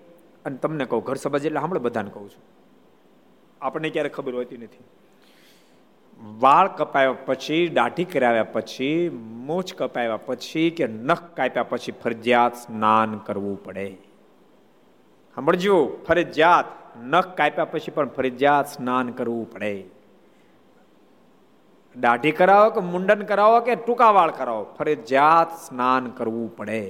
અને તમને કહું, ઘર સભા એટલે હમણાં બધાને કહું છું. આપણને ક્યારે ખબર હોતી નથી. વાળ કપાયા પછી, દાઢી કરાવ્યા પછી, મોછ કપાવ્યા પછી કે નખ કાપ્યા પછી ફરજિયાત સ્નાન કરવું પડે. સાંભળજો, ફરજિયાત નખ કાપ્યા પછી પણ ફરજિયાત સ્નાન કરવું પડે. દાઢી કરાવો કે મુંડન કરાવો કે ટૂંકા વાળ કરાવો? ફરજિયાત સ્નાન કરવું પડે.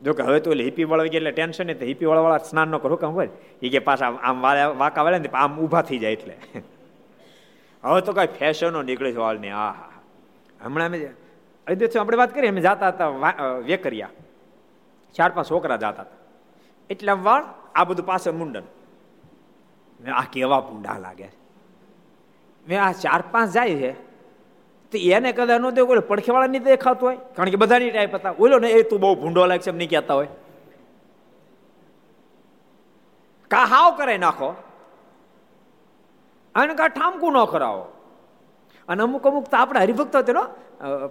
જો કે હવે તો હિપી વળવી એટલે ટેન્શન નહીં હિપી વળવાળા સ્નાન ન કરો કેમ હોય. એ કે પાછા આમ વાકા વળે ને આમ ઊભા થઈ જાય એટલે. હવે તો કઈ ફેશનો નીકળે છે વાળ ને આ હમણાં અમે અયોધ્યા આપણે વાત કરીએ અમે જાતા હતા વેકરિયા. ચાર પાંચ છોકરા જતા હતા. એટલે વાળ, આ બધું પાસે મુંડન. આ કેવા પૂંડા લાગે મેં આ ચાર પાંચ જાય છે. તો એને કદાચ ન દે કોઈ પડખેવાળા નહીં દેખાતું હોય. કારણ કે બધાની ટાઈપ હતા. ઓલો ને એ તું બહુ ભૂંડો લાગશે એમ નહીં કહેતા હોય. કા હાવ કરાઈ નાખો. અને કા ઠામકું ન કરાવો. અને અમુક અમુક તો આપણે હરિભક્ત તેનો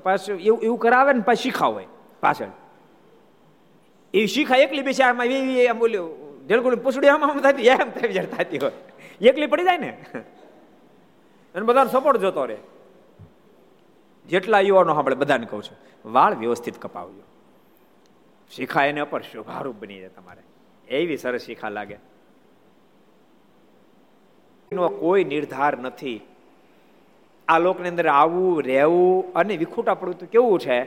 પાછું એવું એવું કરાવે ને પાછી શીખાવે પાછળ. એ શીખાય એકલી બેસી આમાં એવી એમ બોલ્યું જેલકુની પૂછડી આમ આમ થતી, એમ થઈ થતી હોય. એકલી પડી જાય ને. અને બધાનો સપોર્ટ જોતો રહે. જેટલા યુવાનો આપણે બધાને કહું છું, વાળ વ્યવસ્થિત કપાવજો. શીખા એને ઉપર શુભારૂપ બની જાય તમારે. એવી સરસ શીખા લાગે. કોઈ નિર્ધાર નથી. આ લોકની અંદર આવવું રહેવું અને વિખૂટા પડવું કેવું છે?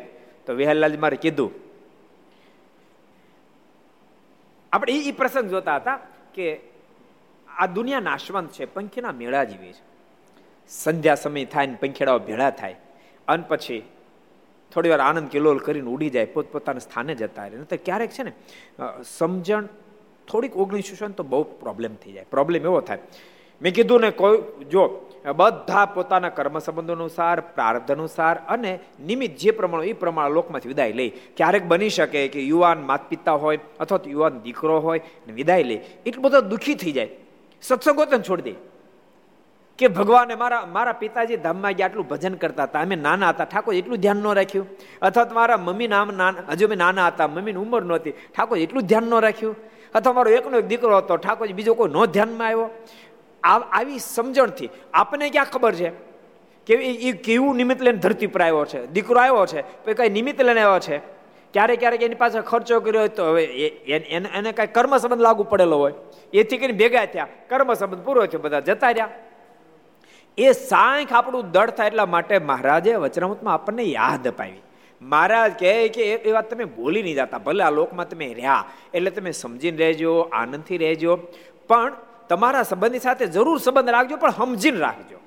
તો વિહલલાલ મારે કીધું. આપણે એ પ્રસંગ જોતા હતા કે આ દુનિયા નાશવંત છે, પંખીના મેળા જેવી છે. સંધ્યા સમય થાય ને પંખેડાઓ ભેળા થાય. અને પછી થોડી વાર આનંદ કિલોલ કરીને ઉડી જાય, પોતપોતાના સ્થાને જતા રહે. તો ક્યારેક છે ને સમજણ થોડીક ઓગણીસો તો બહુ પ્રોબ્લેમ થઈ જાય. પ્રોબ્લેમ એવો થાય. મેં કીધું ને કોઈ, જો, બધા પોતાના કર્મ સંબંધો અનુસાર પ્રાર્થ અનુસાર અને નિમિત્ત જે પ્રમાણે, એ પ્રમાણે લોકમાંથી વિદાય લે ક્યારેક બની શકે કે યુવાન માત પિતા હોય અથવા તો યુવાન દીકરો હોય ને વિદાય લે. એટલું બધો દુઃખી થઈ જાય. સત્સંગો તને છોડી દે. કે ભગવાને મારા મારા પિતાજી ધામમાં ગયા આટલું ભજન કરતા હતા. અમે નાના હતા. ઠાકોર એટલું ધ્યાન ન રાખ્યું. અથવા તો મારા મમ્મી નામ હજુ અમે નાના હતા. મમ્મીની ઉંમર નહોતી. ઠાકોર એટલું ધ્યાન ન રાખ્યું. અથવા મારો એકનો એક દીકરો હતો. ઠાકોર બીજો કોઈ નો ધ્યાનમાં આવ્યો. આવી સમજણથી આપણને ક્યાં ખબર છે? કે એ કેવું નિમિત્ત લઈને ધરતી પર આવ્યો છે? દીકરો આવ્યો છે. તો કઈ નિમિત્ત લઈને આવ્યો છે? ક્યારેક ક્યારેક એની પાસે ખર્ચો કર્યો હોય તો હવે એને કાંઈ કર્મ સંબંધ લાગુ પડેલો હોય. એથી કરીને ભેગા થયા. કર્મ સંબંધ પૂરો થયો. બધા જતા રહ્યા. એ સાંખ આપણું દળ થાય એટલા માટે મહારાજે વચનામૃતમાં આપણને યાદ અપાવી. મહારાજ કહે કે એ વાત તમે બોલી નહીં જતા. ભલે આ લોકમાં તમે રહ્યા, એટલે તમે સમજીને રહેજો, આનંદથી રહેજો. પણ તમારા સંબંધી સાથે જરૂર સંબંધ રાખજો, પણ સમજીને રાખજો.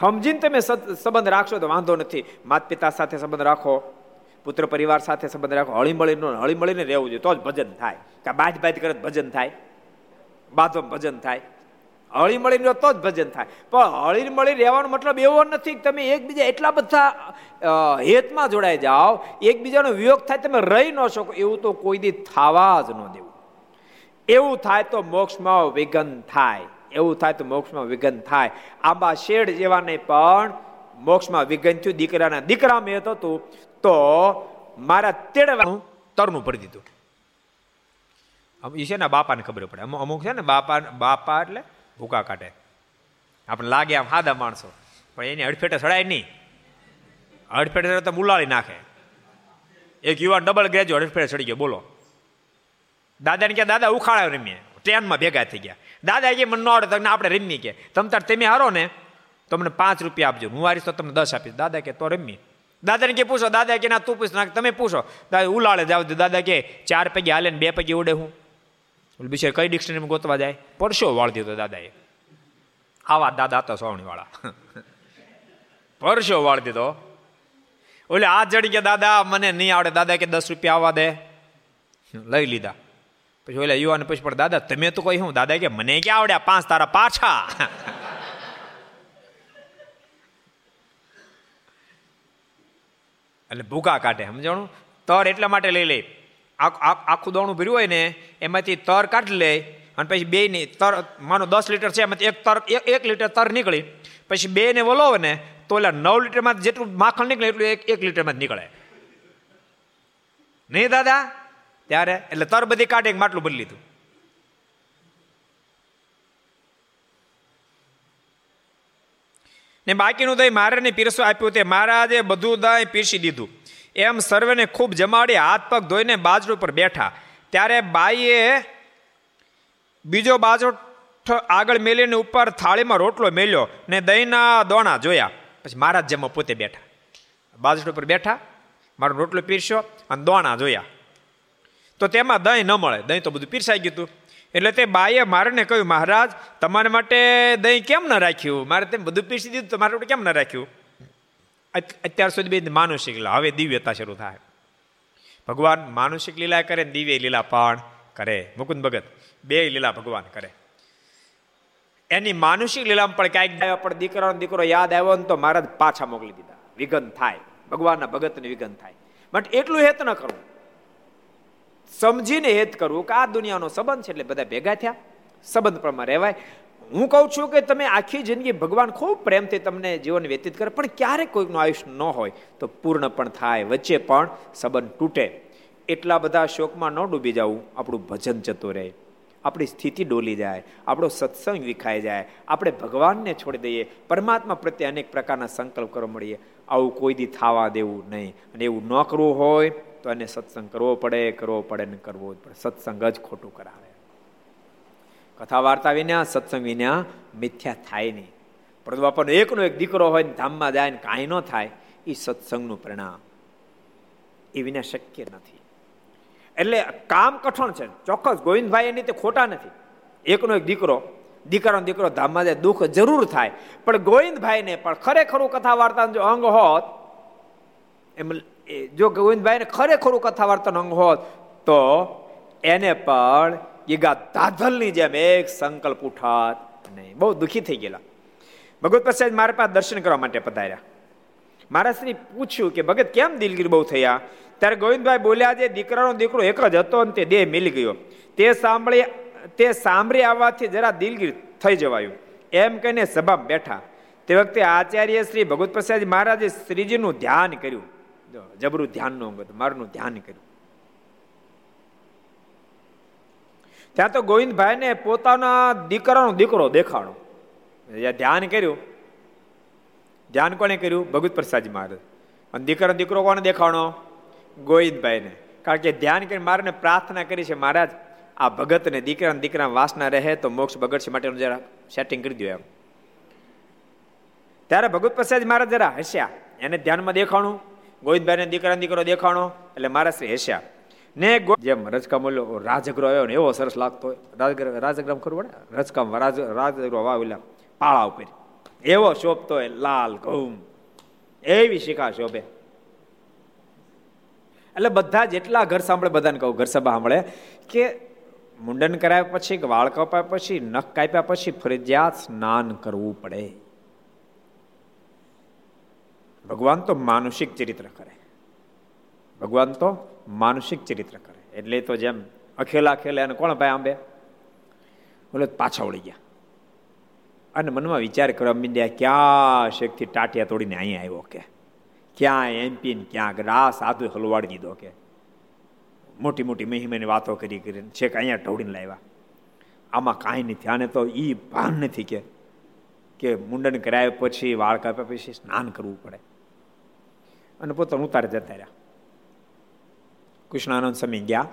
સમજીને તમે સંબંધ રાખશો તો વાંધો નથી. માતા પિતા સાથે સંબંધ રાખો, પુત્ર પરિવાર સાથે સંબંધ રાખો. હળીમળીનો હળીમળીને રહેવું જોઈએ, તો જ ભજન થાય. કે બાજ બાજ કરે ભજન થાય. બાદમાં ભજન થાય. હળી મળીને તો જ ભજન થાય. પણ હળી મળી રહેવાનો મતલબ એવો નથી કે તમે એકબીજા એટલા બધા હેતમાં જોડાઈ જાઓ, એકબીજાનો વિયોગ થાય તમે રહી ન શકો, એવું તો કોઈ દી થવા જ ન દેવું. એવું થાય તો મોક્ષમાં વિઘન થાય. એવું થાય તો મોક્ષમાં વિઘન થાય. આંબા શેડ જેવા નહીં, પણ મોક્ષમાં વિઘન થયું, દીકરાના દીકરા મેં હતું તો મારા તેડવાનું તરનું ભરી દીધું. એ ને બાપાને ખબર પડે. અમુક છે ને બાપા બાપા એટલે ભૂકા કાઢે. આપણે લાગે આમ સાદા માણસો. પણ એની હડફેટે સડાય નહીં. અડફેટે તો બુલાળી નાખે. એક યુવાન ડબલ ગ્રેજ્યુએટ હડફેટે ચડી ગયો. બોલો. દાદાને કે દાદા ઉખાડા રમીએ. ટ્રેનમાં ભેગા થઈ ગયા. દાદા કે મને ન આવડે તમને આપણે રમી કે. તમ તાર તમે હારો ને. તમને પાંચ રૂપિયા આપજો. હું હારીશ તો તમને દસ આપીશ. દાદા કે, તો રમી દાદાને કે, પૂછો. દાદા કે, ના, તું પૂછ. નાખ તમે પૂછો. દાદા, ઉલાળે જાવ. દાદા કે, ચાર પૈકી હાલે ને બે પૈકી ઉડે હું. બિચાર કઈ ડિક્શનરીમાં ગોતવા જાય? પરસો વાળી દીધો દાદાએ. આવા દાદા હતા સોવણીવાળા પરસો વાળી દીધો. ઓલે આ જડી ગયા દાદા, મને નહીં આવડે. દાદા કે દસ રૂપિયા આવવા દે. લઈ લીધા. પછી ઓલા યુવાને પછી પણ દાદા, તમે તો કહી હું દાદા કે, મને ક્યાં આવડ્યા? પાંચ તારા પાછા. એટલે ભૂકા કાઢે, સમજાણું? તર એટલા માટે લઈ લે. આખું દોણું ભર્યું હોય ને, એમાંથી તર કાઢી લે અને પછી બે ની તર, માનો દસ લીટર છે, એમાંથી એક તર એક લીટર તર નીકળી. પછી બે ને વલોવે ને, તો એટલે નવ લીટરમાં જેટલું માખણ નીકળે, એટલું એક એક લીટરમાં જ નીકળે. નહીં દાદા? ત્યારે એટલે તર બધી કાઢે માટલું બદલી લીધું ને બાકીનું દહીં મારે પીરસવા આપ્યું તે મહારાજે બધું દહીં પીરસી દીધું. એમ સર્વેને ખૂબ જમાડી હાથ પગ ધોઈને બાજરો પર બેઠા. ત્યારે બાઈએ બીજો બાજરો આગળ મેલીને ઉપર થાળીમાં રોટલો મેલ્યો ને દહીંના દોણા જોયા. પછી મહારાજ જેમાં પોતે બેઠા. બાજરો પર બેઠા, મારો રોટલો પીરસ્યો અને દોણા જોયા. તો તેમાં દહીં ન મળે. દહીં તો બધું પીરસાઈ ગયું હતું. એટલે તે બાઈએ મારને કહ્યું, મહારાજ, તમારા માટે દહીં કેમ ન રાખ્યું? મારે તેમ બધું પીરસી દીધું તો મારા કેમ ન રાખ્યું? અત્યાર સુધી બે માનુષિક લીલા, હવે દિવ્યતા શરૂ થાય. ભગવાન માનુષિક લીલા કરે દિવ્ય લીલા પણ કરે. મુકુંદ ભગત, બે લીલા ભગવાન કરે. એની માનુષિક લીલામાં પણ કાંઈક પણ દીકરાનો દીકરો યાદ આવ્યો ને તો મહારાજ પાછા મોકલી દીધા. વિઘન થાય. ભગવાનના ભગતને વિઘન થાય. બટ એટલું હેત ન કરવું. સમજીને હેત કરવું કે આ દુનિયાનો સંબંધ છે એટલે બધા ભેગા થયા. સંબંધ પ્રમાણે રહેવાય. હું કહું છું કે તમે આખી જિંદગી ભગવાન ખૂબ પ્રેમથી તમને જીવન વ્યતીત કરે, પણ ક્યારેક કોઈકનું આયુષ્ય ન હોય તો પૂર્ણ પણ થાય, વચ્ચે પણ સંબંધ તૂટે. એટલા બધા શોકમાં ન ડૂબી જવું આપણું ભજન જતું રહે. આપણી સ્થિતિ ડોલી જાય, આપણો સત્સંગ વિખાઈ જાય, આપણે ભગવાનને છોડી દઈએ, પરમાત્મા પ્રત્યે અનેક પ્રકારના સંકલ્પ કરવા મળીએ. આવું કોઈ દી થવા દેવું નહીં. અને એવું ન કરવું હોય તો એને સત્સંગ કરવો પડે કરવો પડે ને કરવો જ પડે. સત્સંગ જ ખોટું કરાવે. કથા વાર્તા વિના, સત્સંગ વિના મિથ્યા થાય નહીં. પરંતુ બાપાનો એકનો એક દીકરો હોય ને ધામમાં જાય ને કાંઈ ન થાય, એ સત્સંગનું પરિણામ. એ વિના શક્ય નથી. એટલે કામ કઠણ છે. ચોક્કસ ગોવિંદભાઈ એની તે ખોટા નથી. એકનો એક દીકરો, દીકરાનો દીકરો ધામમાં જાય, દુઃખ જરૂર થાય. પણ ગોવિંદભાઈને પણ ખરેખરું કથા વાર્તા જો અંગ હોત, એમ જો ગોવિંદભાઈને ખરેખરું કથા વાર્તાનો અંગ હોત, તો એને પણ ગીગા દાધલની જેમ એક સંકલ્પ ઉઠાત નહીં. બહુ દુઃખી થઈ ગયેલા. ભગવત પ્રસાદ મારા પાસે દર્શન કરવા માટે પધાર્યા. મારા શ્રી પૂછ્યું કે, ભગત, કેમ દિલગીર બહુ થયા? ત્યારે ગોવિંદભાઈ બોલ્યા જે દીકરાનો દીકરો એક જ હતો અને તે દેહ મિલી ગયો. તે સાંભળી તે સાંભળી આવવાથી જરા દિલગીર થઈ જવાયું. એમ કહીને સભા બેઠા. તે વખતે આચાર્ય શ્રી ભગવત પ્રસાદ મહારાજે શ્રીજીનું ધ્યાન કર્યું. જબરું ધ્યાનનું અંગત મારનું ધ્યાન કર્યું. ત્યાં તો ગોવિંદભાઈને પોતાના દીકરાનો દીકરો દેખાણો. ધ્યાન કર્યું. ધ્યાન કોને કર્યું? ભગત પ્રસાદજી મહારાજ. અને દીકરાનો દીકરો કોને દેખાણો? ગોવિંદભાઈને. કારણ કે ધ્યાન કરી મારે પ્રાર્થના કરી છે મહારાજ, આ ભગતને દીકરા દીકરા વાસના રહે તો મોક્ષ બગડશે માટેનું જરા સેટિંગ કરી દો એમ. ત્યારે ભગવત પ્રસાદ મહારાજ જરા હસ્યા. એને ધ્યાનમાં દેખાણું. ગોવિંદભાઈને દીકરા દીકરો દેખાણો. એટલે મહારાજ હસ્યા. ને જેમ રજકામ ઓલો રાજગરો આવ્યો ને એવો સરસ લાગતો હોય. રાજગ્રહ રાજગ્રામ ખરું પડે? રજકામ, રાજ રાજગ્રો વાવેલા પાળા ઉપર. એવો શોભતો હોય, લાલ, ઘઉં. એવી શિખા શોભે. એટલે બધા જેટલા ઘર સાંભળે, બધાને કહું, ઘર સભા સાંભળે કે મુંડન કરાયા પછી, કે વાળ કપાયા પછી, નખ કાપ્યા પછી ફરજિયાત સ્નાન કરવું પડે. ભગવાન તો માનુષિક ચરિત્ર કરે. ભગવાન તો માનુષિક ચરિત્ર કરે. એટલે તો જેમ અખેલા અખેલે અને કોણ ભાઈ આંબે? બોલે, પાછા વળી ગયા. અને મનમાં વિચાર કરવા મીંડ્યા ક્યાં શેખથી ટાટિયા તોડીને અહીંયા આવ્યો કે? ક્યાં એમપી ને ક્યાં રા સાધુ હલવાડી દીધો કે? મોટી મોટી મહિમાની વાતો કરી કરીને છેક અહીંયા ઢોળીને લાવ્યા. આમાં કાંઈ નથી આને તો એ ભાન નથી કે કે મુંડન કરાય પછી વાળ કાપ્યા પછી સ્નાન કરવું પડે. અને પોતાનું ઉતારે જતા રહ્યા. કૃષ્ણાનંદ સ્વામી ગયા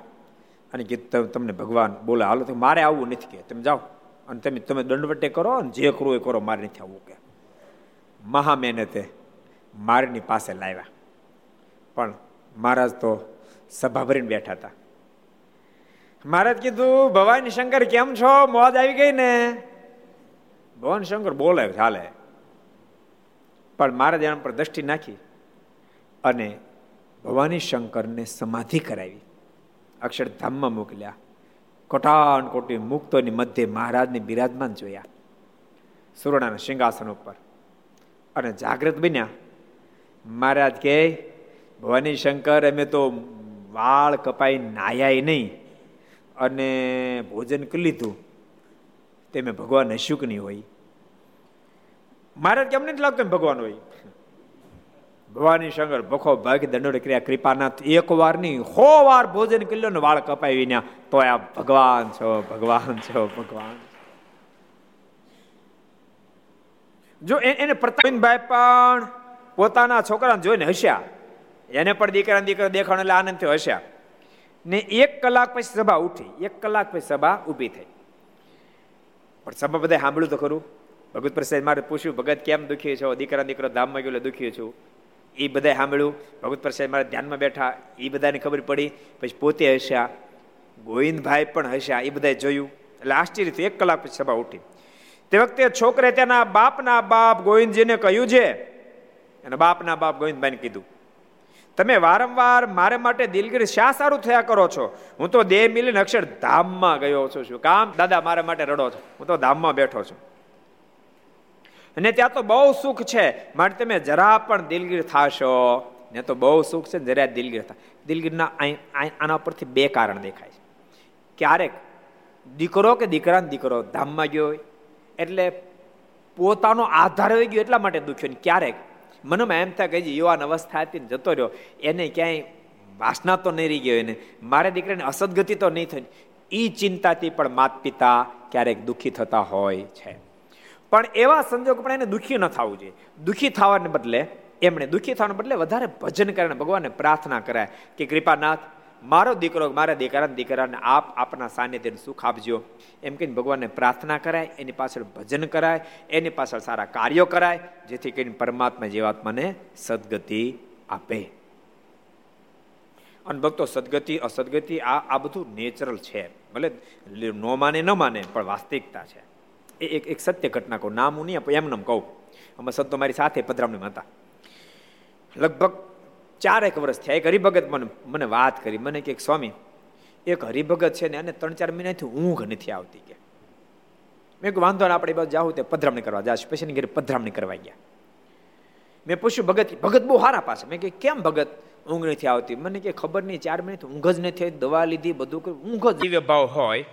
અને કીધું તમને ભગવાન બોલે, હાલો, તો મારે આવવું નથી કે, તમે જાઓ. અને તમે તમે દંડવટે કરો અને જે કરવું એ કરો, મારે નથી આવવું કે. મહા મહેનતે મારની પાસે લાવ્યા. પણ મહારાજ તો સભા ભરીને બેઠા હતા. મહારાજ કીધું ભવાની શંકર, કેમ છો? મોજ આવી ગઈ ને? ભવાની શંકર બોલે, ચાલે. પણ મહારાજ એના પર દ્રષ્ટિ નાખી અને ભવાની શંકરને સમાધિ કરાવી. અક્ષરધામમાં મોકલ્યા. કોટાન કોટી મુક્તોની મધ્ય મહારાજને બિરાજમાન જોયા. સુરણાના સિંહાસન ઉપર. અને જાગૃત બન્યા. મહારાજ કે, ભવાની શંકર, અમે તો વાળ કપાઈ નાયા નહીં. અને ભોજન કરી લીધું. તેમે ભગવાન અશુક નહીં હોય. મહારાજ કેમ નથી લાગતું ભગવાન હોય. ભવાની શંકર, ભખો ભાગ દંડોડ ક્રિયા કૃપાનાથ. એક વાર નહીં, હો વાર ભોજન કર્યો ને વાળ કપાવી વિના. તો આ ભગવાન છો ભગવાન છો, ભગવાન જો એને પ્રતાપભાઈ પણ પોતાના છોકરાને જોઈને હસ્યા. એને પણ દીકરા દીકરા દેખાણ એટલે આનંદથી હસ્યા. ને એક કલાક પછી સભા ઉઠી. એક કલાક પછી સભા ઊભી થઈ. પણ સભા બધા સાંભળ્યું તો ખરું. ભગત પ્રસાદ મારે પૂછ્યું, ભગત કેમ દુખી છો? દીકરા દીકરો ધામમાં ગયો દુખી છું. એ બધાએ સાંભળ્યું. ભગવત પ્રસાદ મારા ધ્યાનમાં બેઠા એ બધાને ખબર પડી. પછી પોતે હસ્યા. ગોવિંદભાઈ પણ હસ્યા એ બધાએ જોયું. એટલે આશ્ચર્ય એક કલાક પછી સભા ઉઠી. તે વખતે છોકરે તેના બાપના બાપ ગોવિંદજીને કહ્યું છે અને બાપના બાપ ગોવિંદભાઈને કીધું, તમે વારંવાર મારે માટે દિલગીર શા સારું થયા કરો છો? હું તો દેહ મિલીને અક્ષર ધામમાં ગયો છું. શું કામ? દાદા, મારા માટે રડો છો. હું તો ધામમાં બેઠો છું. અને ત્યાં તો બહુ સુખ છે. માટે તમે જરા પણ દિલગીર થાશો. ને તો બહુ સુખ છે જરા દિલગીર થાય દિલગીરના આના પરથી બે કારણ દેખાય છે. ક્યારેક દીકરો કે દીકરાને દીકરો ધામમાં ગયો હોય, એટલે પોતાનો આધાર હોઈ ગયો એટલા માટે દુખ્યો ક્યારેક મનમાં એમ થાય કે યુવાન અવસ્થા હતી જતો રહ્યો. એને ક્યાંય વાસના તો નહીં રહી ગયો એને મારે દીકરાને અસદગતિ તો નહીં થઈ. એ ચિંતાથી પણ માત પિતા ક્યારેક દુઃખી થતા હોય છે. પણ એવા સંજોગ પણ એને દુઃખી ન થવું જોઈએ. દુઃખી થવાને બદલે એમણે દુઃખી થવાને બદલે વધારે ભજન કરે ભગવાનને પ્રાર્થના કરાય કે કૃપાનાથ, મારો દીકરો, મારા દીકરાને દીકરાને આપ આપના સાનિધ્યને સુખ આપજો. એમ કહીને ભગવાનને પ્રાર્થના કરાય, એની પાછળ ભજન કરાય, એની પાછળ સારા કાર્યો કરાય, જેથી કરીને પરમાત્મા જીવાત્માને સદગતિ આપે. અને ભક્તો, સદગતિ, અસદગતિ આ આ બધું નેચરલ છે. ભલે ન માને ન માને, પણ વાસ્તવિકતા છે. એક એક સત્ય ઘટના કહું. નામ હું નહીં એમને કહું. અમે સંતો મારી સાથે પધરામણી હતા. લગભગ ચારેક વર્ષ થયા. એક હરિભગત મને મને વાત કરી. મને કે સ્વામી, એક હરિભગત છે ને અને ત્રણ, ચાર મહિનાથી ઊંઘ નથી આવતી કે. મેં વાંધો ને આપણે બાજુ જાઉં તે પધરામણી કરવા જાય સ્પેશિયલ ઘરે પધરામણી કરવા ગયા. મેં પૂછ્યું, ભગત ભગત બહુ સારા પાસે મેં કે કેમ ભગત ઊંઘ નથી આવતી? મને કે, ખબર નહીં, ચાર મહિનાથી ઊંઘ જ નથી દવા લીધી, બધું ઊંઘ જ ભાવ હોય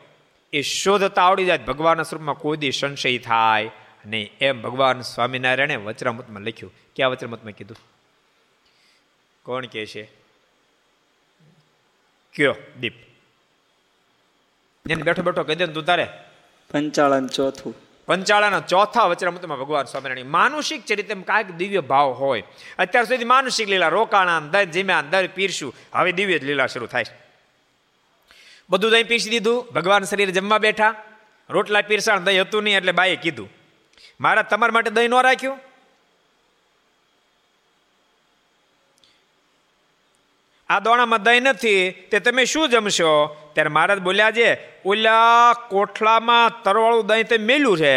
એ શોધતા આવડી જાય ભગવાનના સ્વરૂપમાં કોઈ દી સંશય થાય નહીં. એમ ભગવાન સ્વામિનારાયણે વચરામતમાં લખ્યું. ક્યાં વચ્રમતમાં કીધું? કોણ કે છે? કયો? દીપ. જેને બેઠો બેઠો કહી દે તું તારે. પંચાળન ચોથું. પંચાળાના ચોથા વચરામૃતમાં ભગવાન સ્વામિનારાયણ માનુષિક ચરિત્ર કાંઈક દિવ્ય ભાવ હોય. અત્યાર સુધી માનુષિક લીલા રોકાણા દર જીમ્યા દર પીરશું. હવે દિવ્ય જ લીલા શરૂ થાય બધું દહીં પીસી દીધું, ભગવાન શરીર જમવા બેઠા. રોટલા પીરસાણ દહીં હતું નહીં એટલે બાઈએ કીધું, મારા તમારા માટે દહીં ન રાખ્યું? આ દોણામાં દહીં નથી, તે તમે શું જમશો? ત્યારે મહારાજ બોલ્યા છે ઓલા કોઠલામાં તરવાળું દહીં તે મેલું છે.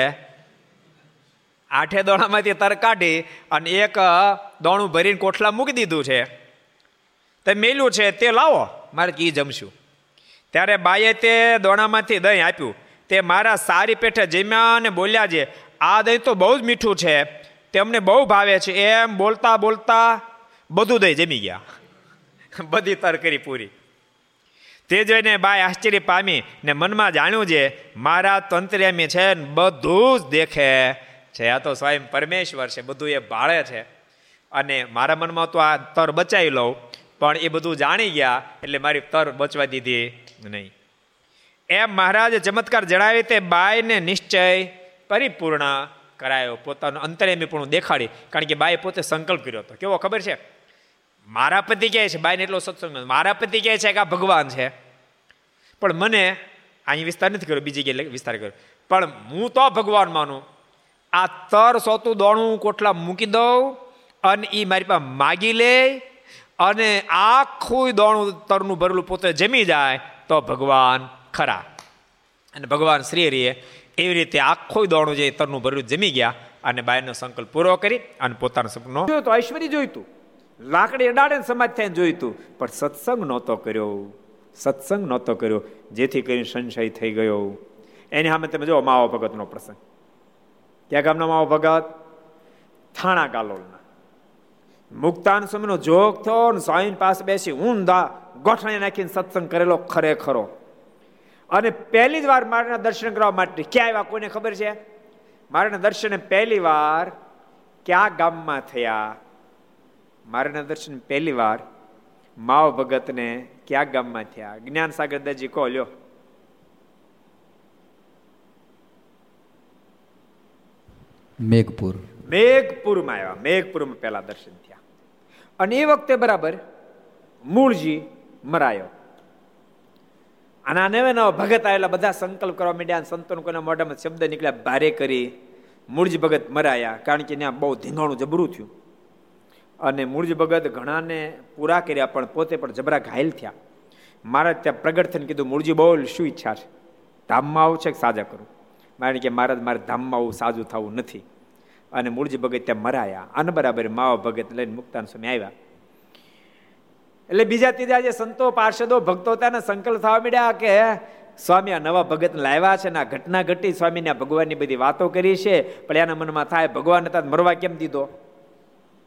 આઠે દોણામાંથી તર કાઢી અને એક દોણું ભરીને કોઠલા મૂકી દીધું છે. તે મેલું છે, તે લાવો, મારે કી જમશું. ત્યારે બાઈએ તે દોણામાંથી દહીં આપ્યું. તે મારા સારી પેઠે જમ્યા અને બોલ્યા છે, આ દહીં તો બહુ જ મીઠું છે. તેમને બહુ ભાવે છે. એમ બોલતા બોલતા બધું દહીં જમી ગયા. *laughs* બધી તર કરી પૂરી. તે જોઈને બાય આશ્ચર્ય પામી ને મનમાં જાણ્યું છે, મારા તંત્રેમી છે ને બધું જ દેખે છે. આ તો સ્વયં પરમેશ્વર છે, બધું એ ભાળે છે. અને મારા મનમાં તો આ તર બચાવી લઉં. પણ એ બધું જાણી ગયા એટલે મારી તર બચવા દીધી નહીં. એમ મહારાજે ચમત્કાર જણાવી તે બાયને નિશ્ચય પરિપૂર્ણ કરાયો. પોતાનું અંતરેમી પણ દેખાડી, કારણ કે બાએ પોતે સંકલ્પ કર્યો હતો. કેવો ખબર છે? મારા પતિ કહે છે, બાઈને એટલો સત્સંગ મારા પતિ કહે છે કે આ ભગવાન છે. પણ મને અહીં વિસ્તાર નથી કર્યો, બીજી જગ્યાએ વિસ્તાર કર્યો. પણ હું તો ભગવાન માનું. આ તર સોતું દોણું કોટલા મૂકી દઉં અને એ મારી પાસે માગી લે અને આખું દોણું તરનું ભરેલું પોતે જમી જાય તો ભગવાન ખરા. અને ભગવાન શ્રી હરિએ એવી રીતે આખું દોણું જે તરનું ભરેલું જમી ગયા અને બાયનો સંકલ્પ પૂરો કરી અને પોતાનો સપનો તો ઐશ્વર્ય જોઈતું લાકડી અડાડે સમાજ થઈને જોઈતું પણ સત્સંગ નહોતો કર્યો. સત્સંગ નહોતો કર્યો. જેથી કરીને સંશય થઈ ગયો. એની સામે તમે જો માવો ભગતનો પ્રસંગ. ક્યાં ગામના માવો ભગત? થાણા ગાલોલના. મુક્તાન સ્વામીનો જોગ થયો ને સ્વામી પાસે બેસી ઊંધા ગોઠણી નાખીને સત્સંગ કરેલો ખરેખરો. અને પહેલી જ વાર મારાના દર્શન કરવા માટે ક્યાં આવ્યા કોઈને ખબર છે? મારાના દર્શન પહેલી વાર ક્યાં ગામમાં થયા? મારાના દર્શન પહેલી વાર માવ ભગતને ક્યાં ગામમાં થયા? જ્ઞાન સાગર દાજી કહો લ્યો. મેઘપુર. મેઘપુરમાં આવ્યા. મેઘપુરમાં પહેલા દર્શન થયા. અને એ વખતે બરાબર મૂળજી મરાયો. અને આ નવે નવા ભગત આવેલા બધા સંકલ્પ કરવા માંડ્યા સંતોનો કોઈના મોઢામાં શબ્દ નીકળ્યા, ભારે કરી મૂળજી ભગત મરાયા. કારણ કે ત્યાં બહુ ધીંગાણું જબરું થયું. અને મૂળજી ભગત ઘણાને પૂરા કર્યા, પણ પોતે પણ જબરા ઘાયલ થયા. મહારાજ ત્યાં પ્રગટ થઈને કીધું, મૂળજી, બોલ, શું ઈચ્છા છે? ધામમાં આવું છે કે સાજા કરું? મારે કે મહારાજ, મારે ધામમાં આવું સાજું થવું નથી. અને મૂળજી ભગત ત્યાં મરાયા. અને બરાબર માવા ભગત લઈને મુક્તાન સ્વામી આવ્યા. એટલે બીજા ત્રીજા જે સંતો, પાર્ષદો ભક્તો હતા સંકલ્પ થવા મળ્યા કે, સ્વામી, આ નવા ભગત લાવ્યા છે ને આ ઘટના ઘટી, સ્વામીને ભગવાનની બધી વાતો કરી છે, પણ એના મનમાં થાય, ભગવાન હતા મરવા કેમ દીધો?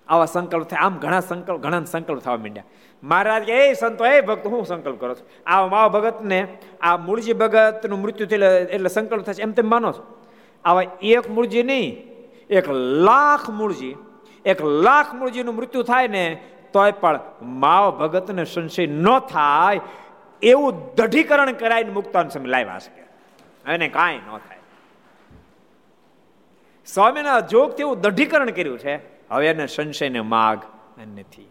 આવા સંકલ્પ થાય. આમ ઘણા સંકલ્પ ઘણા સંકલ્પ થવા માંડ્યા. મહારાજ કે, એ સંતો, એ ભક્ત, હું સંકલ્પ કરો છો? આ માવા ભગતને, આ મૂળજી ભગતનું મૃત્યુ થયેલું, એટલે સંકલ્પ થશે એમ તેમ માનો છો? આવા એક મૂળજી નહીં એક લાખ મૂળજી, એક લાખ મૂળજીનું મૃત્યુ થાય ને તોય પણ માવ ભગતને સંશય ન થાય, એવું દઢીકરણ કરાવીને મુક્તાન સમય લાવ્યા છે. એને કાંઈ ન થાય. સ્વામીના જોગથી એવું દઢીકરણ કર્યું છે, હવે એને સંશયને માગ નથી.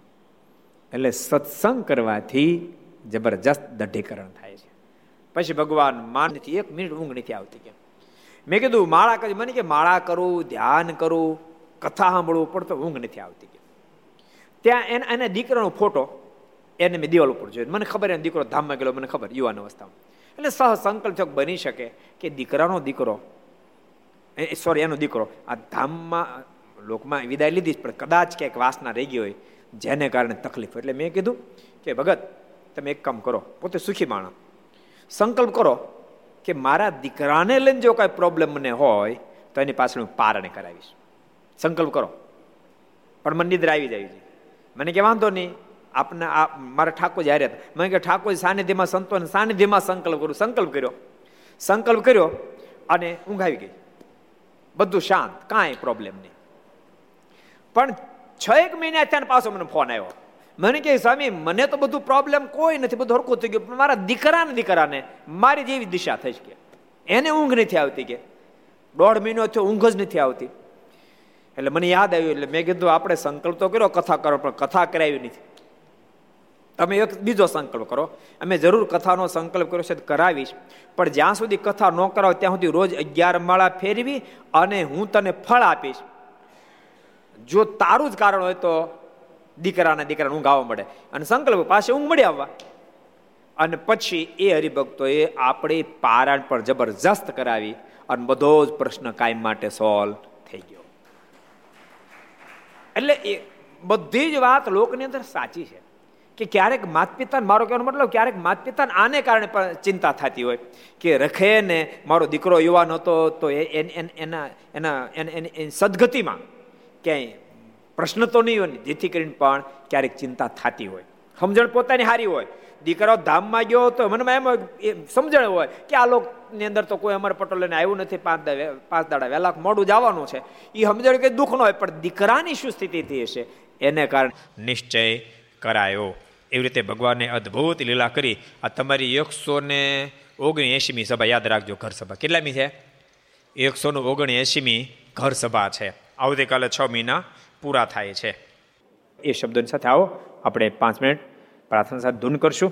એટલે સત્સંગ કરવાથી જબરજસ્ત દઢીકરણ થાય છે. પછી ભગવાન માનથી એક મિનિટ ઊંઘ નથી આવતી કે મેં કીધું, માળા કરી. મને કે, માળા કરું, ધ્યાન કરું, કથા સાંભળવું. પણ તો ઊંઘ નથી આવતી ત્યાં એને એને દીકરાનો ફોટો, એને મેં દિવાલ ઉપર જોયો. મને ખબર, એને દીકરો ધામમાં ગયેલો, મને ખબર, યુવાન અવસ્થામાં. એટલે સહ સંકલ્પ બની શકે કે દીકરાનો દીકરો સોરી એનો દીકરો, આ ધામમાં, લોકમાં વિદાય લીધી પણ કદાચ ક્યાંક વાસના રહી ગઈ હોય, જેને કારણે તકલીફ એટલે મેં કીધું કે, ભગત, તમે એક કામ કરો, પોતે સુખી માણસ સંકલ્પ કરો કે મારા દીકરાને લઈને જો કાંઈ પ્રોબ્લેમ મને હોય, તો એની પાછળ હું પારણે કરાવીશ. સંકલ્પ કરો. પણ મને નિદ્રા આવી જાય મને કે વાંધો નહીં, આપને આ, મારા ઠાકોર જ્યારે હતા. મને કે ઠાકોર સાનિધ્યમાં સંતો સાનિધ્યમાં સંકલ્પ કરું, સંકલ્પ કર્યો. સંકલ્પ કર્યો અને ઊંઘ આવી ગઈ. બધું શાંત, કાંઈ પ્રોબ્લેમ નહીં. પણ છ એક મહિના ત્યાં પાછો મને ફોન આવ્યો. મને કહે, સ્વામી, મને તો બધું પ્રોબ્લેમ કોઈ નથી, બધું હરકું થઈ ગયું, પણ મારા દીકરાને દીકરાને મારી જેવી દિશા થઈ કે એને ઊંઘ નથી આવતી કે. દોઢ મહિનો થયો, ઊંઘ જ નથી આવતી. એટલે મને યાદ આવ્યું, એટલે મેં કીધું, આપણે સંકલ્પ તો કર્યો, કથા કરો, પણ કથા કરાવી નથી. તમે એક બીજો સંકલ્પ કરો. અમે જરૂર કથાનો સંકલ્પ કર્યો છે કરાવીશ. પણ જ્યાં સુધી કથા ન કરાવો, ત્યાં સુધી રોજ અગિયાર માળા ફેરવી અને હું તને ફળ આપીશ. જો તારું જ કારણ હોય તો દીકરાના દીકરાને ઊંઘ આવવા મળે. અને સંકલ્પ પાસે ઊંઘ મળી આવવા. અને પછી એ હરિભક્તોએ આપણી પારાયણ પર જબરજસ્ત કરાવી અને બધો જ પ્રશ્ન કાયમ માટે સોલ્વ થઈ ગયો. એટલે એ બધી જ વાત લોકની અંદર સાચી છે કે ક્યારેક માત પિતાને મારો કહેવાનો મતલબ ક્યારેક માત પિતાને આને કારણે પણ ચિંતા થતી હોય કે રખે ને મારો દીકરો યુવાન હતો તો એના એના એની સદગતિમાં ક્યાંય પ્રશ્ન તો નહીં હોય જેથી કરીને પણ ક્યારેક ચિંતા થતી હોય. સમજણ પોતાની હારી હોય. દીકરાઓ ધામમાં ગયો તો મનમાં એમ સમજણ હોય કે આ લોકની અંદર તો કોઈ અમર પટોલ લઈને આવ્યું નથી, પાંચ પાંચ દાડા વહેલા મોડું જવાનું છે. એ સમજણ કે દુઃખ ન હોય, પણ દીકરાની શું સ્થિતિ થઈ હશે? એને કારણે નિશ્ચય કરાયો. એવી રીતે ભગવાને અદ્ભુત લીલા કરી. આ તમારી એકસો ને ઓગણએંશીમી સભા, યાદ રાખજો, ઘર સભા. કેટલામી છે? એકસો ને ઓગણએંશીમી ઘર સભા છે. આવતીકાલે છ મહિના. પૂરા થાય છે. એ શબ્દોની સાથે આવો આપણે પાંચ મિનિટ પ્રાર્થના સાથે ધૂન કરશું.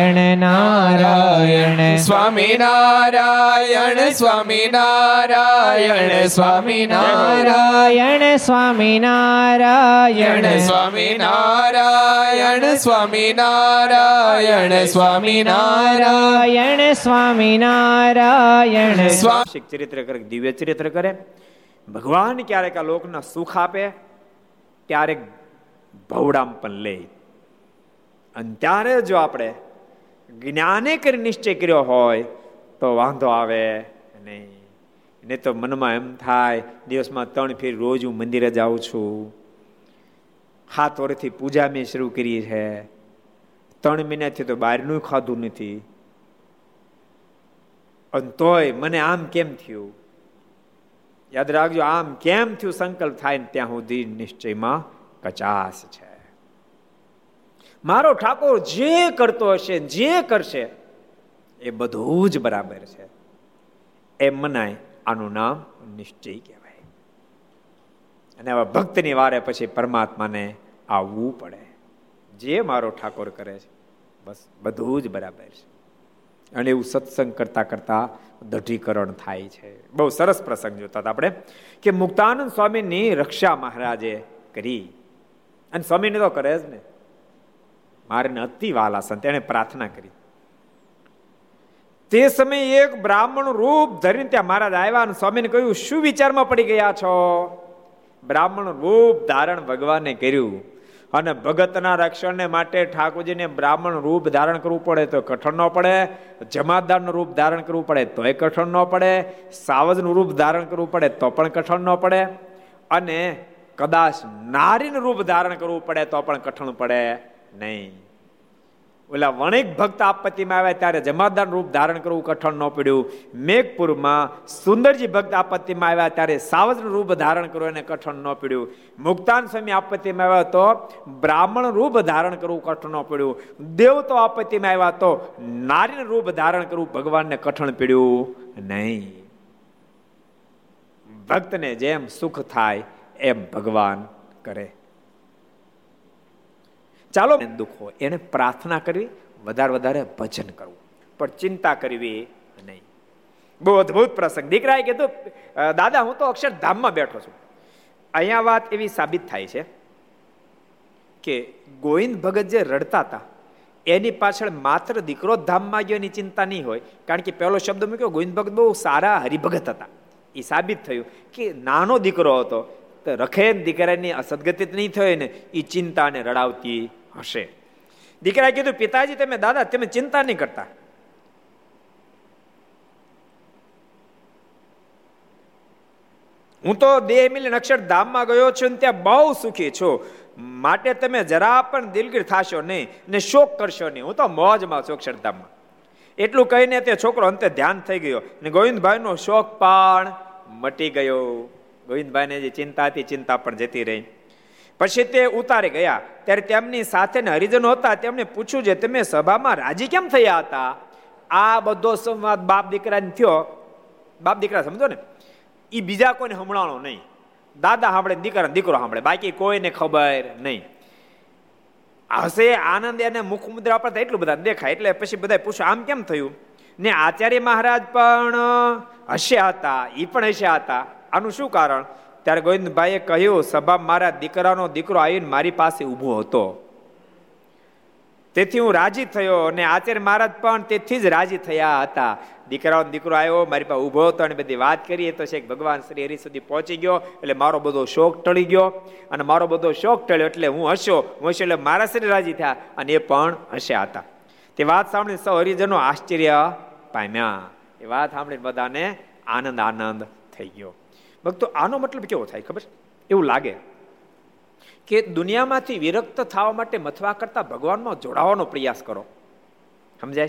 નારાયણ નારાયણ સ્વામી નારાયણ સ્વામી નારાયણ સ્વામી નારાયણ સ્વામી નારાયણ સ્વામી નારાયણ સ્વામી નારાયણ સ્વામી નારાયણ સ્વામી નારાયણ સ્વામી ચરિત્ર કરે દિવ્ય ચરિત્ર કરે ભગવાન ક્યારેક આ લોકના સુખ આપે ક્યારેક ભવડામ પણ લે અને ત્યારે જો આપણે જ્ઞાને કરી નિશ્ચય કર્યો હોય, તો વાંધો આવે નહીં. ને તો મનમાં એમ થાય, દિવસમાં ત્રણ ફેર રોજ હું મંદિરે જાઉં છું. હાથ વર્ષથી પૂજા મેં શરૂ કરી છે. ત્રણ મહિનાથી તો બહારનું ખાધું નથી. અને તોય મને આમ કેમ થયું? યાદ રાખજો, આમ કેમ થયું? સંકલ્પ થાય ને ત્યાં સુધી નિશ્ચયમાં કચાસ છે. મારો ઠાકોર જે કરતો હશે, જે કરશે, એ બધું જ બરાબર છે. એમ મનાય, આનું નામ નિશ્ચય કહેવાય. અને આવા ભક્તની વારે પછી પરમાત્માને આવવું પડે. જે મારો ઠાકોર કરે છે, બસ બધું જ બરાબર છે. અને એવું સત્સંગ કરતા કરતા દઢીકરણ થાય છે. બહુ સરસ પ્રસંગ જોતા હતા આપણે, કે મુક્તાનંદ સ્વામીની રક્ષા મહારાજે કરી. અને સ્વામીને તો કરે જ ને. મારે અતિ વાલા સંત એને પ્રાર્થના કરી. તે સમયે એક બ્રાહ્મણ રૂપ ધરીને ત્યાં મહારાજ આવ્યા અને સ્વામીને કહ્યું, શું વિચારમાં પડી ગયા છો? બ્રાહ્મણ રૂપ ધારણ ભગવાને કર્યું અને ભગતના રક્ષણને માટે ઠાકોરજીને બ્રાહ્મણ રૂપ ધારણ કરવું પડે તો કઠણ ન પડે જમાદારનું રૂપ ધારણ કરવું પડે તોય કઠણ ન પડે, સાવજનું રૂપ ધારણ કરવું પડે તો પણ કઠણ ન પડે અને કદાચ નારીનું રૂપ ધારણ કરવું પડે તો પણ કઠણ પડે. નહીં. ઓલા વણિક ભક્ત આપત્તિમાં આવ્યા ત્યારે જમાદાર રૂપ ધારણ કરવું કઠણ ન પડ્યું. મેઘપુરમાં સુંદરજી ભક્ત આપત્તિમાં આવ્યા ત્યારે સાવજનું રૂપ ધારણ કરવું એને કઠણ ન પડ્યું. મુક્તાન સ્વામી આપત્તિમાં આવ્યા તો બ્રાહ્મણ રૂપ ધારણ કરવું કઠણ ન પડ્યું. દેવતો આપત્તિમાં આવ્યા તો નારીનું રૂપ ધારણ કરવું ભગવાનને કઠણ પડ્યું નહીં. ભક્તને જેમ સુખ થાય એમ ભગવાન કરે. ચાલો. દુઃખ હોય, એને પ્રાર્થના કરવી, વધારે વધારે ભજન કરવું. પણ ચિંતા કરવી નહીં. બહુ અદભુત પ્રસંગ. દીકરાએ કીધું દાદા, હું તો અક્ષરધામમાં બેઠો છું. અહીંયા વાત એવી સાબિત થાય છે કે ગોવિંદ ભગત જે રડતા હતા, એની પાછળ માત્ર દીકરો ધામમાં ગયો એની ચિંતા નહીં હોય. કારણ કે પહેલો શબ્દ મૂક્યો, ગોવિંદ ભગત બહુ સારા હરિભગત હતા. એ સાબિત થયું કે નાનો દીકરો હતો, તો રખે દીકરાની અસદગતિ નહીં થયો ને એ ચિંતાને રડાવતી હશે. દીકરાએ કીધું, પિતાજી, તમે દાદા, તમે ચિંતા નહીં કરતા. હું તો દેહ મિલન અક્ષરધામમાં ગયો છું ત્યાં બહુ સુખી છું. માટે તમે જરા પણ દિલગીર થશો નહીં ને શોક કરશો નહીં. હું તો મોજમાં છું અક્ષરધામમાં એટલું કહીને તે છોકરો અંતે ધ્યાન થઈ ગયો ને ગોવિંદભાઈનો શોક પણ મટી ગયો. ગોવિંદભાઈને જે ચિંતા ચિંતા પણ જતી રહી. પછી તે ઉતારી ગયા. ત્યારે તેમની સાથે હરિજનો હતા. તેમણે પૂછ્યું છે તમે સભામાં રાજી કેમ થયા હતા? આ બધો સંવાદ બાપ દીકરાને થયો. બાપ દીકરા સમજો ને? એ બીજા કોઈને હમણાણો નહીં. દાદા સાંભળે, દીકરા દીકરો સાંભળે. બાકી કોઈને ખબર નહીં. હશે આનંદ એને મુખ મુદ્રા પર એટલું બધા દેખાય. એટલે પછી બધા પૂછો આમ કેમ થયું? ને આચાર્ય મહારાજ પણ હસ્યા હતા. એ પણ હસ્યા હતા. આનું શું કારણ? ત્યારે ગોવિંદભાઈએ કહ્યું, સભા મારા દીકરાનો દીકરો આવીને મારી પાસે ઊભો હતો. તેથી હું રાજી થયો અને આચાર્ય મહારાજ પણ તેથી જ રાજી થયા હતા. દીકરાનો દીકરો આવ્યો, મારી પાસે ઊભો હતો અને બધી વાત કરીએ તો શેખ ભગવાન શ્રી હરિ સુધી પહોંચી ગયો, એટલે મારો બધો શોખ ટળી ગયો. અને મારો બધો શોખ ટળ્યો એટલે હું હસ્યો. હું હસ્યો એટલે મારા શ્રી રાજી થયા અને એ પણ હસ્યા હતા. તે વાત સાંભળીને સૌ હરિજનો આશ્ચર્ય પામ્યા. એ વાત સાંભળીને બધાને આનંદ આનંદ થઈ ગયો. ભક્તો, આનો મતલબ કેવો થાય ખબર? એવું લાગે. કે દુનિયામાંથી વિરક્ત થવા માટે મથવા કરતા ભગવાનમાં જોડાવાનો પ્રયાસ કરો. સમજાય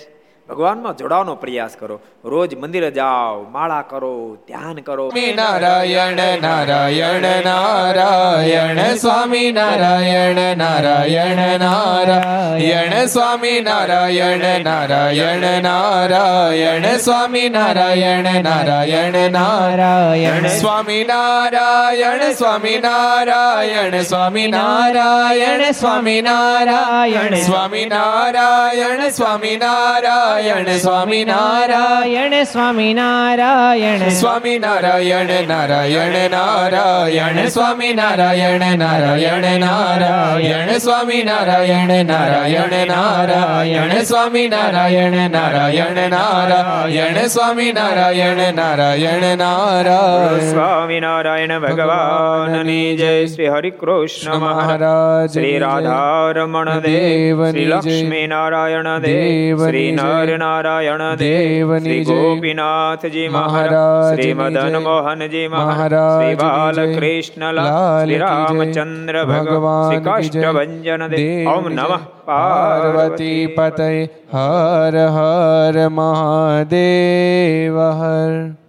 ભગવાનમાં જોડાવાનો પ્રયાસ કરો રોજ મંદિરે જાઓ માળા કરો ધ્યાન કરો નારાયણ નારાયણ નારાયણ સ્વામી નારાયણ નારાયણ નારાયણ સ્વામી નારાયણ નારાયણ નારાયણ સ્વામી નારાયણ નારાયણ નારાયણ સ્વામી નારાયણ સ્વામી નારાયણ સ્વામી નારાયણ સ્વામી નારાયણ સ્વામી નારાયણ સ્વામી નારાયણ સ્વામી નારાયણ નારાયણ સ્વામી નારાયણ. સ્વામી નારાયણ નારાયણ નારાયણ. સ્વામી નારાયણ નારાયણ નારાયણ. સ્વામી નારાયણ નારાયણ નારાયણ. સ્વામી નારાયણ નારાયણ નારાયણ. સ્વામી નારાયણ નારાયણ નારાયણ. સ્વામિનારાયણ ભગવાનની જય. શ્રી હરિ કૃષ્ણ મહારાજ. શ્રી રાધારમણ દેવ. શ્રી લક્ષ્મી નારાયણ દેવ. શ્રી નર નારાયણ દેવ દેવની ગોપીનાથજી મહારાજ શ્રી મદન મોહનજી મહારાજ શ્રી બાલકૃષ્ણલાલ શ્રી રામચંદ્ર ભગવાન શ્રી કાષ્ટભંજન દેવ ઓમ નમઃ પાર્વતી પતય હર હર મહાદેવ હર